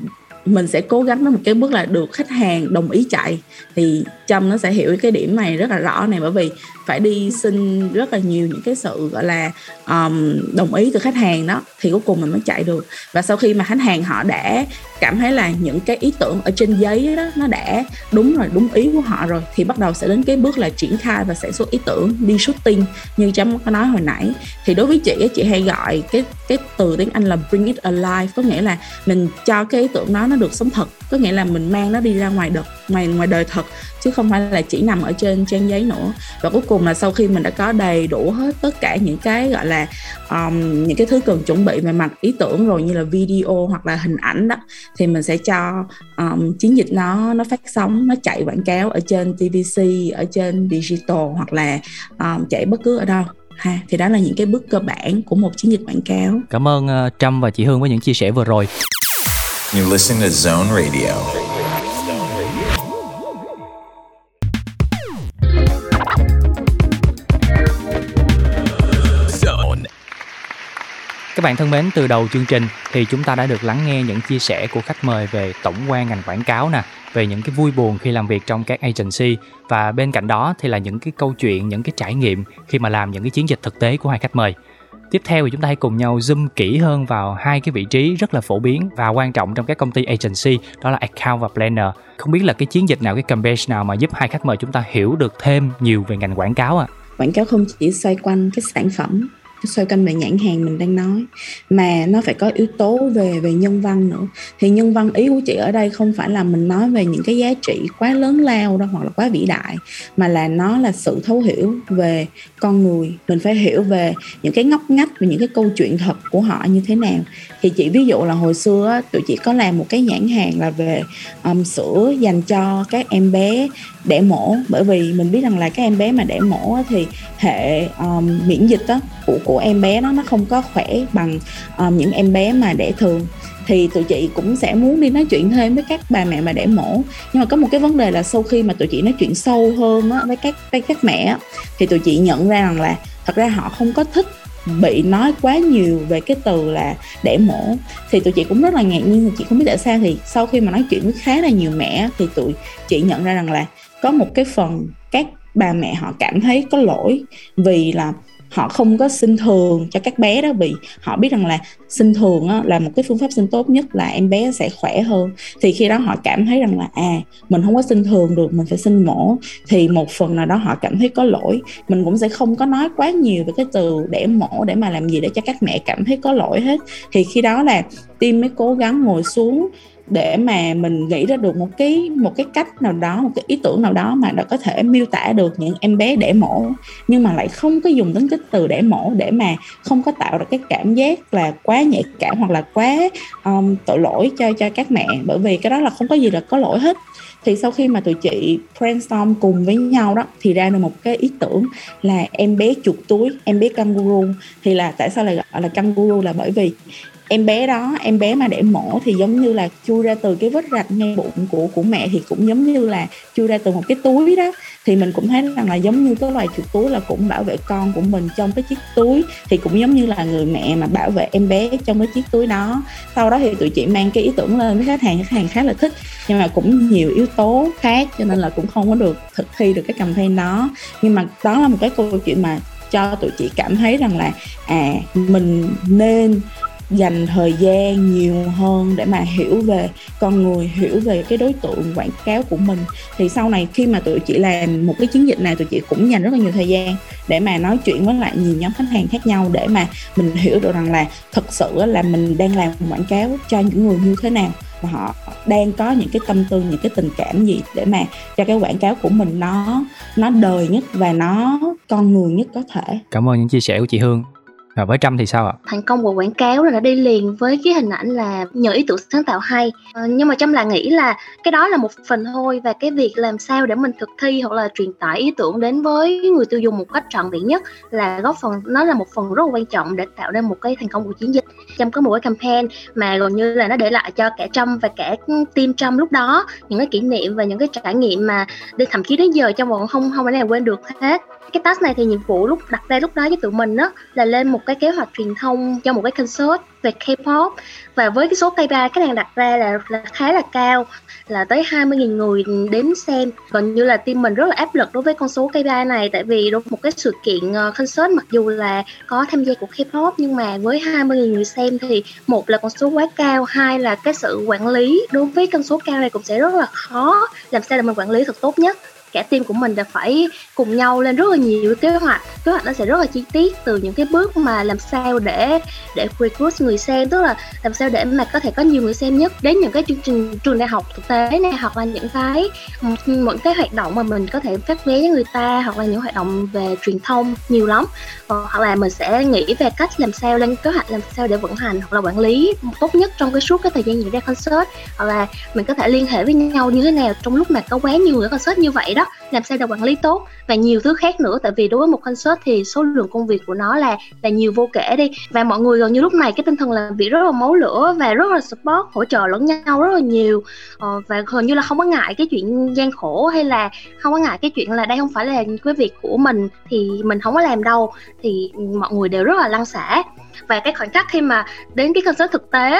mình sẽ cố gắng đến một cái bước là được khách hàng đồng ý chạy thì trâm nó sẽ hiểu cái điểm này rất là rõ này bởi vì phải đi xin rất là nhiều những cái sự gọi là um, đồng ý từ khách hàng đó thì cuối cùng mình mới chạy được. Và sau khi mà khách hàng họ đã cảm thấy là những cái ý tưởng ở trên giấy đó nó đã đúng rồi đúng ý của họ rồi thì bắt đầu sẽ đến cái bước là triển khai và sản xuất ý tưởng đi shooting. Như trâm có nói hồi nãy thì đối với chị chị hay gọi cái cái từ tiếng anh là bring it alive có nghĩa là mình cho cái ý tưởng đó nó được sống thật. Có nghĩa là mình mang nó đi ra ngoài đời ngoài ngoài đời thật chứ không phải là chỉ nằm ở trên trang giấy nữa. Và cuối cùng là sau khi mình đã có đầy đủ hết tất cả những cái gọi là um, những cái thứ cần chuẩn bị về mặt ý tưởng rồi như là video hoặc là hình ảnh đó thì mình sẽ cho um, chiến dịch nó nó phát sóng nó chạy quảng cáo ở trên TVC ở trên digital hoặc là um, chạy bất cứ ở đâu ha. Thì đó là những cái bước cơ bản của một chiến dịch quảng cáo. Cảm ơn uh, Trâm và chị Hương với những chia sẻ vừa rồi. You're listening to Zone Radio. Các bạn thân mến, từ đầu chương trình thì chúng ta đã được lắng nghe những chia sẻ của khách mời về tổng quan ngành quảng cáo nè, về những cái vui buồn khi làm việc trong các agency và bên cạnh đó thì là những cái câu chuyện, những cái trải nghiệm khi mà làm những cái chiến dịch thực tế của hai khách mời. Tiếp theo thì chúng ta hãy cùng nhau zoom kỹ hơn vào hai cái vị trí rất là phổ biến và quan trọng trong các công ty agency, đó là account và planner. Không biết là cái chiến dịch nào, cái campaign nào mà giúp hai khách mời chúng ta hiểu được thêm nhiều về ngành quảng cáo ạ? À? Quảng cáo không chỉ xoay quanh cái sản phẩm xoay quanh về nhãn hàng mình đang nói. Mà nó phải có yếu tố về về nhân văn nữa. Thì nhân văn ý của chị ở đây không phải là mình nói về những cái giá trị quá lớn lao đâu hoặc là quá vĩ đại mà là nó là sự thấu hiểu về con người. Mình phải hiểu về những cái ngóc ngách và những cái câu chuyện thật của họ như thế nào. Thì chị ví dụ là hồi xưa tụi chị có làm một cái nhãn hàng là về um, sữa dành cho các em bé đẻ mổ. Bởi vì mình biết rằng là các em bé mà đẻ mổ thì hệ um, miễn dịch đó, của của em bé nó nó không có khỏe bằng um, những em bé mà đẻ thường. Thì tụi chị cũng sẽ muốn đi nói chuyện thêm với các bà mẹ mà đẻ mổ. Nhưng mà có một cái vấn đề là sau khi mà tụi chị nói chuyện sâu hơn á, với các với các mẹ á, thì tụi chị nhận ra rằng là thật ra họ không có thích bị nói quá nhiều về cái từ là đẻ mổ. Thì tụi chị cũng rất là ngạc nhiên chị không biết tại sao thì sau khi mà nói chuyện với khá là nhiều mẹ thì tụi chị nhận ra rằng là có một cái phần các bà mẹ họ cảm thấy có lỗi vì là họ không có sinh thường cho các bé đó vì họ biết rằng là sinh thường á, là một cái phương pháp sinh tốt nhất là em bé sẽ khỏe hơn. Thì khi đó họ cảm thấy rằng là à mình không có sinh thường được mình phải sinh mổ. Thì một phần nào đó họ cảm thấy có lỗi. Mình cũng sẽ không có nói quá nhiều về cái từ để mổ để mà làm gì để cho các mẹ cảm thấy có lỗi hết. Thì khi đó là tim mới cố gắng ngồi xuống để mà mình nghĩ ra được một cái một cái cách nào đó một cái ý tưởng nào đó mà đã có thể miêu tả được những em bé đẻ mổ nhưng mà lại không có dùng đến cái từ đẻ mổ để mà không có tạo ra cái cảm giác là quá nhạy cảm hoặc là quá um, tội lỗi cho cho các mẹ. Bởi vì cái đó là không có gì là có lỗi hết. Thì sau khi mà tụi chị brainstorm cùng với nhau đó thì ra được một cái ý tưởng là em bé chuột túi em bé kangaroo. Thì là tại sao lại gọi là kangaroo là bởi vì em bé đó, em bé mà để mổ thì giống như là chui ra từ cái vết rạch ngay bụng của của mẹ thì cũng giống như là chui ra từ một cái túi đó. Thì mình cũng thấy rằng là giống như cái loài chuột túi là cũng bảo vệ con của mình trong cái chiếc túi. Thì cũng giống như là người mẹ mà bảo vệ em bé trong cái chiếc túi đó. Sau đó thì tụi chị mang cái ý tưởng lên với khách hàng khách hàng khá là thích, nhưng mà cũng nhiều yếu tố khác cho nên là cũng không có được thực thi được cái campaign đó. Nhưng mà đó là một cái câu chuyện mà cho tụi chị cảm thấy rằng là à mình nên dành thời gian nhiều hơn để mà hiểu về con người, hiểu về cái đối tượng quảng cáo của mình. Thì sau này khi mà tụi chị làm một cái chiến dịch này, tụi chị cũng dành rất là nhiều thời gian để mà nói chuyện với lại nhiều nhóm khách hàng khác nhau để mà mình hiểu được rằng là thực sự là mình đang làm quảng cáo cho những người như thế nào và họ đang có những cái tâm tư, những cái tình cảm gì để mà cho cái quảng cáo của mình nó nó đời nhất và nó con người nhất có thể. Cảm ơn những chia sẻ của chị Hương. Rồi với Trâm thì sao ạ? Thành công của quảng cáo là đi liền với cái hình ảnh là nhờ ý tưởng sáng tạo hay. Ờ, nhưng mà Trâm là nghĩ là cái đó là một phần thôi và cái việc làm sao để mình thực thi hoặc là truyền tải ý tưởng đến với người tiêu dùng một cách trọn vẹn nhất là góp phần nó là một phần rất là quan trọng để tạo nên một cái thành công của chiến dịch. Trâm có một cái campaign mà gần như là nó để lại cho cả Trâm và cả team Trâm lúc đó những cái kỷ niệm và những cái trải nghiệm mà đến thậm chí đến giờ Trâm vẫn không không thể nào quên được hết cái task này thì nhiệm vụ lúc đặt ra lúc đó với tụi mình đó là lên một cái kế hoạch truyền thông cho một cái concert về K-pop. Và với cái số KPI các đang đặt ra là, là khá là cao là tới 20.000 người đến xem. Gần như là team mình rất là áp lực đối với con số KPI này tại vì đối một cái sự kiện uh, concert mặc dù là có tham gia của K-pop nhưng mà với 20.000 người xem thì một là con số quá cao hai là cái sự quản lý đối với con số cao này cũng sẽ rất là khó. Làm sao để mình quản lý thật tốt nhất? Cả team của mình đã phải cùng nhau lên rất là nhiều kế hoạch. Kế hoạch nó sẽ rất là chi tiết từ những cái bước mà làm sao để để recruit người xem, tức là làm sao để mà có thể có nhiều người xem nhất. Đến những cái chương trình, trường đại học thực tế này, hoặc là những cái những cái hoạt động mà mình có thể phát vé với người ta, hoặc là những hoạt động về truyền thông nhiều lắm. Ờ, hoặc là mình sẽ nghĩ về cách làm sao lên kế hoạch, làm sao để vận hành hoặc là quản lý tốt nhất trong cái suốt cái thời gian diễn ra concert. Hoặc là mình có thể liên hệ với nhau như thế nào trong lúc mà có quá nhiều người concert như vậy đó đó làm sao để quản lý tốt và nhiều thứ khác nữa. Tại vì đối với một concert thì số lượng công việc của nó là là nhiều vô kể đi. Và mọi người gần như lúc này cái tinh thần làm việc rất là máu lửa và rất là support hỗ trợ lẫn nhau rất là nhiều. Ờ, và gần như là không có ngại cái chuyện gian khổ hay là không có ngại cái chuyện là đây không phải là cái việc của mình thì mình không có làm đâu. Thì mọi người đều rất là lăn xả. Và cái khoảnh khắc khi mà đến cái concert thực tế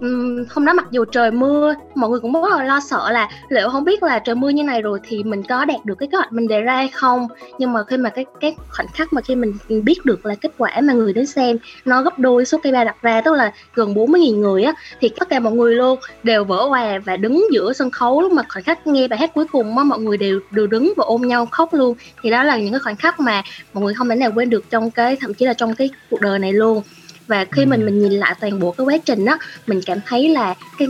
um, hôm đó mặc dù trời mưa mọi người cũng rất là lo sợ là liệu không biết là trời mưa như này rồi thì mình có đạt được cái kế hoạch mình đề ra hay không. Nhưng mà khi mà cái cái khoảnh khắc mà khi mình biết được là kết quả mà người đến xem nó gấp đôi số cây ba đặt ra tức là gần 40.000 người á thì tất cả mọi người luôn đều vỡ hòa và đứng giữa sân khấu. Lúc mà khoảnh khắc nghe bài hát cuối cùng á mọi người đều đều đứng và ôm nhau khóc luôn. Thì đó là những cái khoảnh khắc mà mọi người không thể nào quên được trong cái thậm chí là trong cái cuộc đời này luôn và khi mình mình nhìn lại toàn bộ cái quá trình đó mình cảm thấy là cái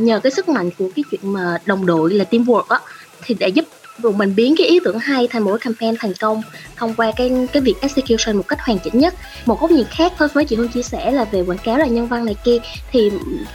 nhờ cái sức mạnh của cái chuyện mà đồng đội là teamwork á thì để giúp dù mình biến cái ý tưởng hay thành một cái campaign thành công thông qua cái cái việc execution một cách hoàn chỉnh nhất. Một góc nhìn khác thôi với chị Hương chia sẻ là về quảng cáo là nhân văn này kia, thì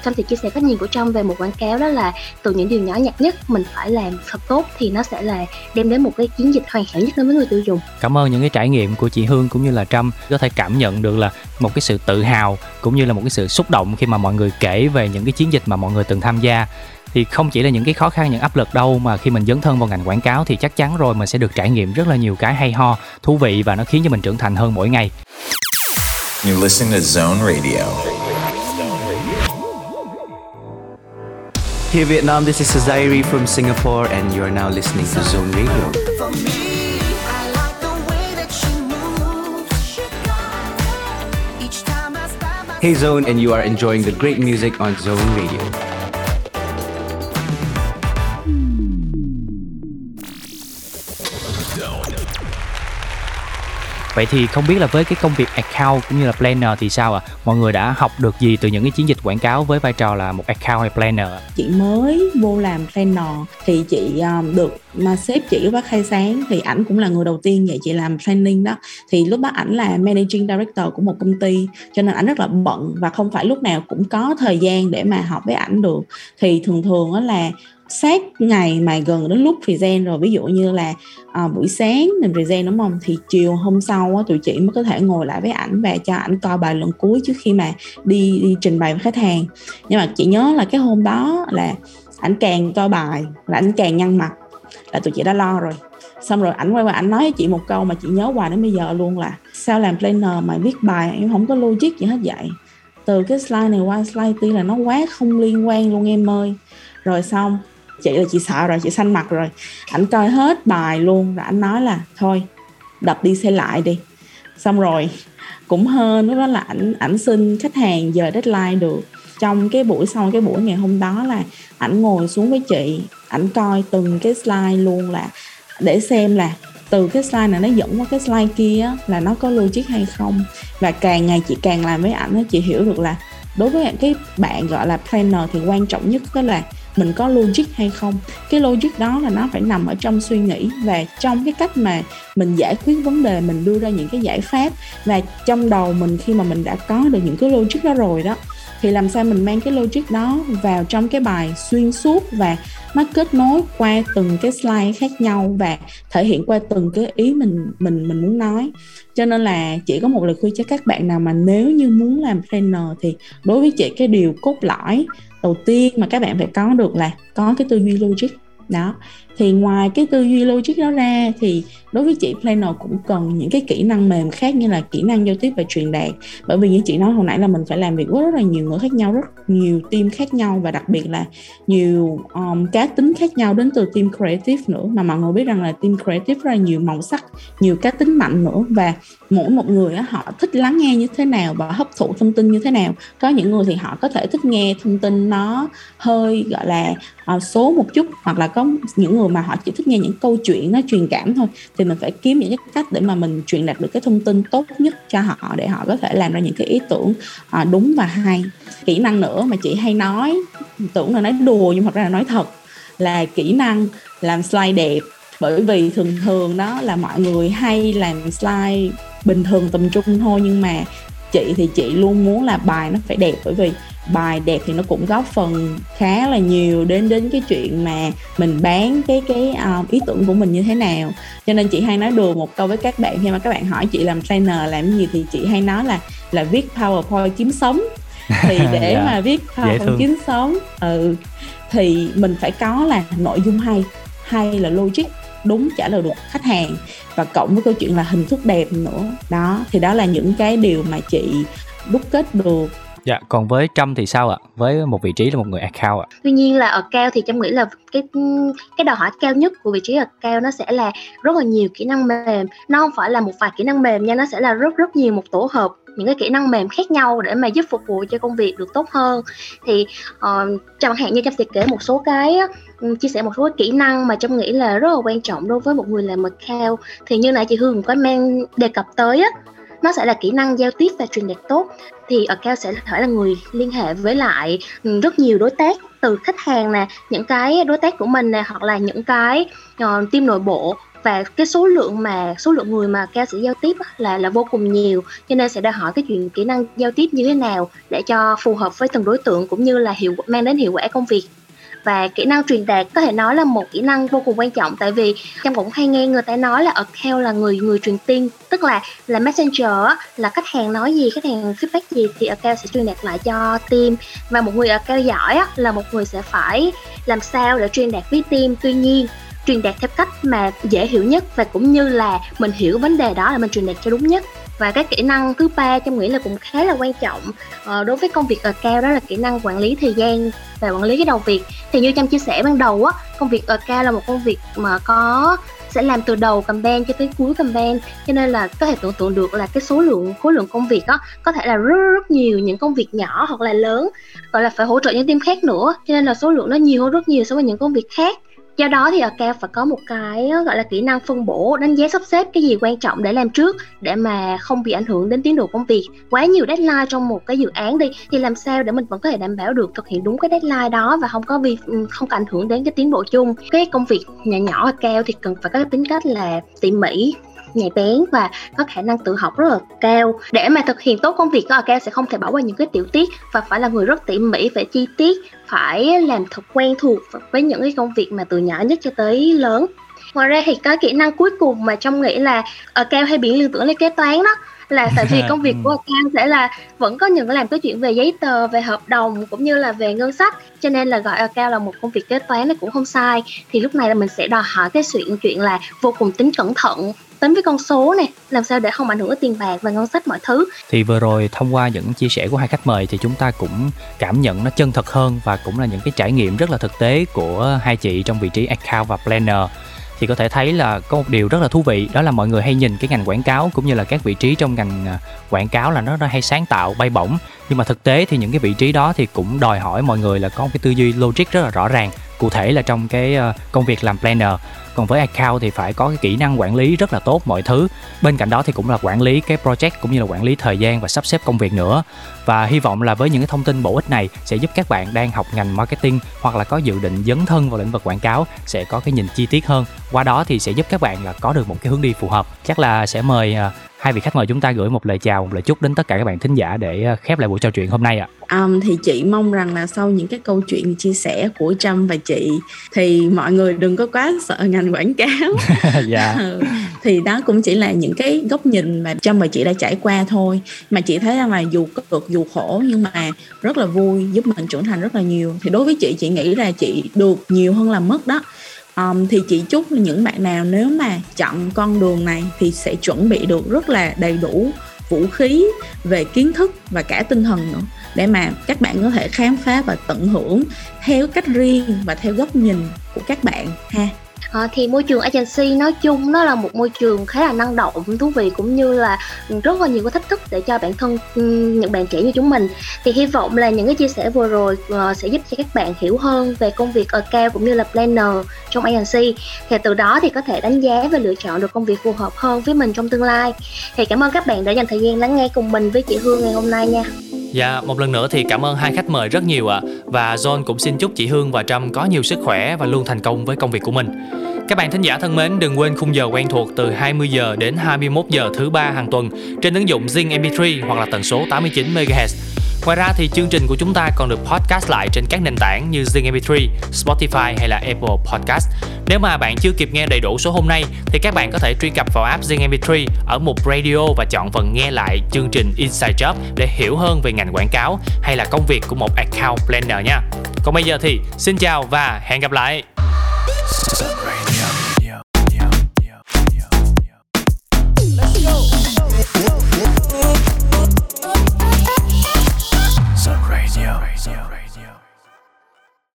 Trâm thì chia sẻ cách nhìn của Trâm về một quảng cáo đó là từ những điều nhỏ nhặt nhất, mình phải làm thật tốt thì nó sẽ là đem đến một cái chiến dịch hoàn hảo nhất đối với người tiêu dùng. Cảm ơn những cái trải nghiệm của chị Hương cũng như là Trâm, có thể cảm nhận được là một cái sự tự hào cũng như là một cái sự xúc động khi mà mọi người kể về những cái chiến dịch mà mọi người từng tham gia thì không chỉ là những cái khó khăn những áp lực đâu mà khi mình dấn thân vào ngành quảng cáo thì chắc chắn rồi mình sẽ được trải nghiệm rất là nhiều cái hay ho thú vị và nó khiến cho mình trưởng thành hơn mỗi ngày You're listening to Zone Radio. Here Vietnam, this is Zairi from Singapore and you are now listening to Zone Radio. Hey Zone and you are enjoying the great music on Zone Radio. Vậy thì không biết là với cái công việc account cũng như là planner thì sao ạ? À? Mọi người đã học được gì từ những cái chiến dịch quảng cáo với vai trò là một account hay planner? Chị mới vô làm planner thì chị um, được mà sếp chị lúc bác khai sáng thì ảnh cũng là người đầu tiên dạy chị làm planning đó thì lúc đó ảnh là managing director của một công ty cho nên ảnh rất là bận và không phải lúc nào cũng có thời gian để mà học với ảnh được thì thường thường đó là sát ngày mà gần đến lúc present rồi ví dụ như là à, buổi sáng mình present đúng không? Thì chiều hôm sau á, tụi chị mới có thể ngồi lại với ảnh và cho ảnh coi bài lần cuối trước khi mà đi đi trình bày với khách hàng. Nhưng mà chị nhớ là cái hôm đó là ảnh càng coi bài là ảnh càng nhăn mặt là tụi chị đã lo rồi. Xong rồi ảnh quay qua ảnh nói với chị một câu mà chị nhớ hoài đến bây giờ luôn là sao làm planner mà viết bài em không có logic gì hết vậy? Từ cái slide này qua slide kia là nó quá không liên quan luôn em ơi. Rồi xong chị là chị sợ rồi, chị xanh mặt rồi. Ảnh coi hết bài luôn rồi ảnh nói là, thôi, đập đi xe lại đi. Xong rồi cũng hơn lúc đó là ảnh ảnh xin khách hàng giờ deadline được. Trong cái buổi sau, cái buổi ngày hôm đó là ảnh ngồi xuống với chị, ảnh coi từng cái slide luôn là để xem là từ cái slide này nó dẫn qua cái slide kia là nó có logic hay không. Và càng ngày chị càng làm với ảnh chị hiểu được là đối với cái bạn gọi là planner thì quan trọng nhất đó là mình có logic hay không. Cái logic đó là nó phải nằm ở trong suy nghĩ và trong cái cách mà mình giải quyết vấn đề, mình đưa ra những cái giải pháp. Và trong đầu mình khi mà mình đã có được những cái logic đó rồi đó thì làm sao mình mang cái logic đó vào trong cái bài xuyên suốt và nó kết nối qua từng cái slide khác nhau và thể hiện qua từng cái ý mình mình mình muốn nói. Cho nên là chỉ có một lời khuyên cho các bạn nào mà nếu như muốn làm trainer thì đối với chị cái điều cốt lõi đầu tiên mà các bạn phải có được là có cái tư duy logic. Đó thì ngoài cái tư duy logic đó ra thì đối với chị planner cũng cần những cái kỹ năng mềm khác như là kỹ năng giao tiếp và truyền đạt. Bởi vì như chị nói hồi nãy là mình phải làm việc với rất là nhiều người khác nhau rất nhiều team khác nhau và đặc biệt là nhiều um, cá tính khác nhau đến từ team creative nữa. Mà mọi người biết rằng là team creative rất là nhiều màu sắc nhiều cá tính mạnh nữa. Và mỗi một người đó, họ thích lắng nghe như thế nào và hấp thụ thông tin như thế nào. Có những người thì họ có thể thích nghe thông tin nó hơi gọi là ờ, uh, số một chút hoặc là có những người mà họ chỉ thích nghe những câu chuyện nó truyền cảm thôi, thì mình phải kiếm những cái cách để mà mình truyền đạt được cái thông tin tốt nhất cho họ để họ có thể làm ra những cái ý tưởng à, đúng và hay. Kỹ năng nữa mà chị hay nói, tưởng là nói đùa nhưng thật ra là nói thật, là kỹ năng làm slide đẹp. Bởi vì thường thường đó là mọi người hay làm slide bình thường tầm trung thôi, nhưng mà chị thì chị luôn muốn là bài nó phải đẹp, bởi vì bài đẹp thì nó cũng góp phần khá là nhiều đến đến cái chuyện mà mình bán cái cái uh, ý tưởng của mình như thế nào cho nên chị hay nói đùa một câu với các bạn khi mà các bạn hỏi chị làm trainer làm gì thì chị hay nói là là viết powerpoint kiếm sống thì (laughs) để. Dạ. mà viết powerpoint kiếm sống ừ thì mình phải có là nội dung hay hay là logic đúng trả lời được khách hàng và cộng với câu chuyện là hình thức đẹp nữa đó thì đó là những cái điều mà chị đúc kết được Dạ, còn với Trâm thì sao ạ? Với một vị trí là một người account ạ? Tuy nhiên là ở cao thì Trâm nghĩ là cái cái đòi hỏi cao nhất của vị trí ở cao nó sẽ là rất là nhiều kỹ năng mềm. Nó không phải là một vài kỹ năng mềm nha, nó sẽ là rất rất nhiều một tổ hợp những cái kỹ năng mềm khác nhau để mà giúp phục vụ cho công việc được tốt hơn thì uh, chẳng hạn như trong sẽ kể một số cái ừ, chia sẻ một số cái kỹ năng mà trong nghĩ là rất là quan trọng đối với một người làm account thì như nãy chị Hương có mang đề cập tới á nó sẽ là kỹ năng giao tiếp và truyền đạt tốt. Thì account sẽ phải là người liên hệ với lại ừ, rất nhiều đối tác từ khách hàng nè những cái đối tác của mình nè hoặc là những cái uh, team nội bộ. Và cái số lượng mà số lượng người mà ca sĩ giao tiếp là là vô cùng nhiều. Cho nên sẽ đòi hỏi cái chuyện kỹ năng giao tiếp như thế nào để cho phù hợp với từng đối tượng cũng như là hiệu mang đến hiệu quả công việc và kỹ năng truyền đạt có thể nói là một kỹ năng vô cùng quan trọng. Tại vì trong cũng hay nghe người ta nói là account là người người truyền tin, tức là là messenger là khách hàng nói gì, khách hàng feedback gì thì account sẽ truyền đạt lại cho team. Và một người account giỏi là một người sẽ phải làm sao để truyền đạt với team. Tuy nhiên, truyền đạt theo cách mà dễ hiểu nhất và cũng như là mình hiểu vấn đề đó là mình truyền đạt cho đúng nhất và cái kỹ năng thứ ba trong nghĩ là cũng khá là quan trọng ờ, đối với công việc ở cao đó là kỹ năng quản lý thời gian và quản lý cái đầu việc. Thì như trong chia sẻ ban đầu á công việc ở cao là một công việc mà có sẽ làm từ đầu campaign cho tới cuối campaign cho nên là có thể tưởng tượng được là cái số lượng khối lượng công việc đó có thể là rất rất nhiều những công việc nhỏ hoặc là lớn gọi là phải hỗ trợ những team khác nữa cho nên là số lượng nó nhiều hơn rất nhiều so với những công việc khác do đó thì ở cao phải có một cái ờ, gọi là, kỹ năng phân bổ, đánh giá sắp xếp cái gì quan trọng để làm trước để mà không bị ảnh hưởng đến tiến độ công việc. Quá nhiều deadline trong một cái dự án đi, thì làm sao để mình vẫn có thể đảm bảo được thực hiện đúng cái deadline đó và không có vi ừ, không có ảnh hưởng đến cái tiến độ chung. Cái công việc nhỏ nhỏ cao thì cần phải có tính cách là tỉ mỉ nhạy bén và có khả năng tự học rất là cao. Để mà thực hiện tốt công việc của cao sẽ không thể bỏ qua những cái tiểu tiết và phải là người rất tỉ mỉ phải chi tiết, phải làm thật quen thuộc với những cái công việc mà từ nhỏ nhất cho tới lớn. Ngoài ra thì có kỹ năng cuối cùng mà trong nghĩ là ở cao hay bị liên tưởng lên kế toán đó là tại vì công việc (laughs) của account sẽ là vẫn có những làm cái chuyện về giấy tờ về hợp đồng cũng như là về ngân sách. Cho nên là gọi account là một công việc kế toán nó cũng không sai. Thì lúc này là mình sẽ đòi hỏi cái chuyện chuyện là vô cùng tính cẩn thận tính với con số này làm sao để không ảnh hưởng đến tiền bạc và ngân sách mọi thứ. Thì vừa rồi thông qua những chia sẻ của hai khách mời thì chúng ta cũng cảm nhận nó chân thật hơn và cũng là những cái trải nghiệm rất là thực tế của hai chị trong vị trí account và planner thì có thể thấy là có một điều rất là thú vị, đó là mọi người hay nhìn cái ngành quảng cáo cũng như là các vị trí trong ngành à, quảng cáo là nó nó hay sáng tạo, bay bổng. Nhưng mà thực tế thì những cái vị trí đó thì cũng đòi hỏi mọi người là có một cái tư duy logic rất là rõ ràng. Cụ thể là trong cái ờ, công việc làm planner, còn với account thì phải có cái kỹ năng quản lý rất là tốt mọi thứ. Bên cạnh đó thì cũng là quản lý cái project cũng như là quản lý thời gian và sắp xếp công việc nữa và hy vọng là với những cái thông tin bổ ích này sẽ giúp các bạn đang học ngành marketing hoặc là có dự định dấn thân vào lĩnh vực quảng cáo sẽ có cái nhìn chi tiết hơn qua đó thì sẽ giúp các bạn là có được một cái hướng đi phù hợp chắc là sẽ mời à, hai vị khách mời chúng ta gửi một lời chào, một lời chúc đến tất cả các bạn thính giả để à, khép lại buổi trò chuyện hôm nay ạ à um, thì chị mong rằng là sau những cái câu chuyện chia sẻ của trâm và chị thì mọi người đừng có quá sợ ngành quảng cáo. (laughs) Dạ. (laughs) Ừ, thì đó cũng chỉ là những cái góc nhìn mà trâm và chị đã trải qua thôi. Mà chị thấy rằng là dù cực dù khổ nhưng mà rất là vui giúp mình trưởng thành rất là nhiều. Thì đối với chị chị nghĩ là chị được nhiều hơn là mất đó. Um, thì chị chúc những bạn nào nếu mà chọn con đường này thì sẽ chuẩn bị được rất là đầy đủ vũ khí về kiến thức và cả tinh thần nữa để mà các bạn có thể khám phá và tận hưởng theo cách riêng và theo góc nhìn của các bạn ha. À, thì môi trường agency nói chung nó là một môi trường khá là năng động thú vị cũng như là rất là nhiều cái thách thức để cho bản thân ừ, những bạn trẻ như chúng mình. Thì hy vọng là những cái chia sẻ vừa rồi uh, sẽ giúp cho các bạn hiểu hơn về công việc ở cao cũng như là planner trong agency. Thì từ đó thì có thể đánh giá và lựa chọn được công việc phù hợp hơn với mình trong tương lai. Thì cảm ơn các bạn đã dành thời gian lắng nghe cùng mình với chị Hương ngày hôm nay nha. Dạ, một lần nữa thì cảm ơn hai khách mời rất nhiều ạ. À. Và John cũng xin chúc chị Hương và Trâm có nhiều sức khỏe và luôn thành công với công việc của mình. Các bạn thính giả thân mến, đừng quên khung giờ quen thuộc từ 20 giờ đến 21 giờ thứ ba hàng tuần trên ứng dụng Zing MP3 hoặc là tần số 89 MHz. Ngoài ra thì chương trình của chúng ta còn được podcast lại trên các nền tảng như Zing MP3, Spotify hay là Apple Podcast. Nếu mà bạn chưa kịp nghe đầy đủ số hôm nay thì các bạn có thể truy cập vào app Zing MP3 ở mục Radio và chọn phần nghe lại chương trình Inside Job để hiểu hơn về ngành quảng cáo hay là công việc của một account planner nha. Còn bây giờ thì xin chào và hẹn gặp lại. Let's go. So. Yeah.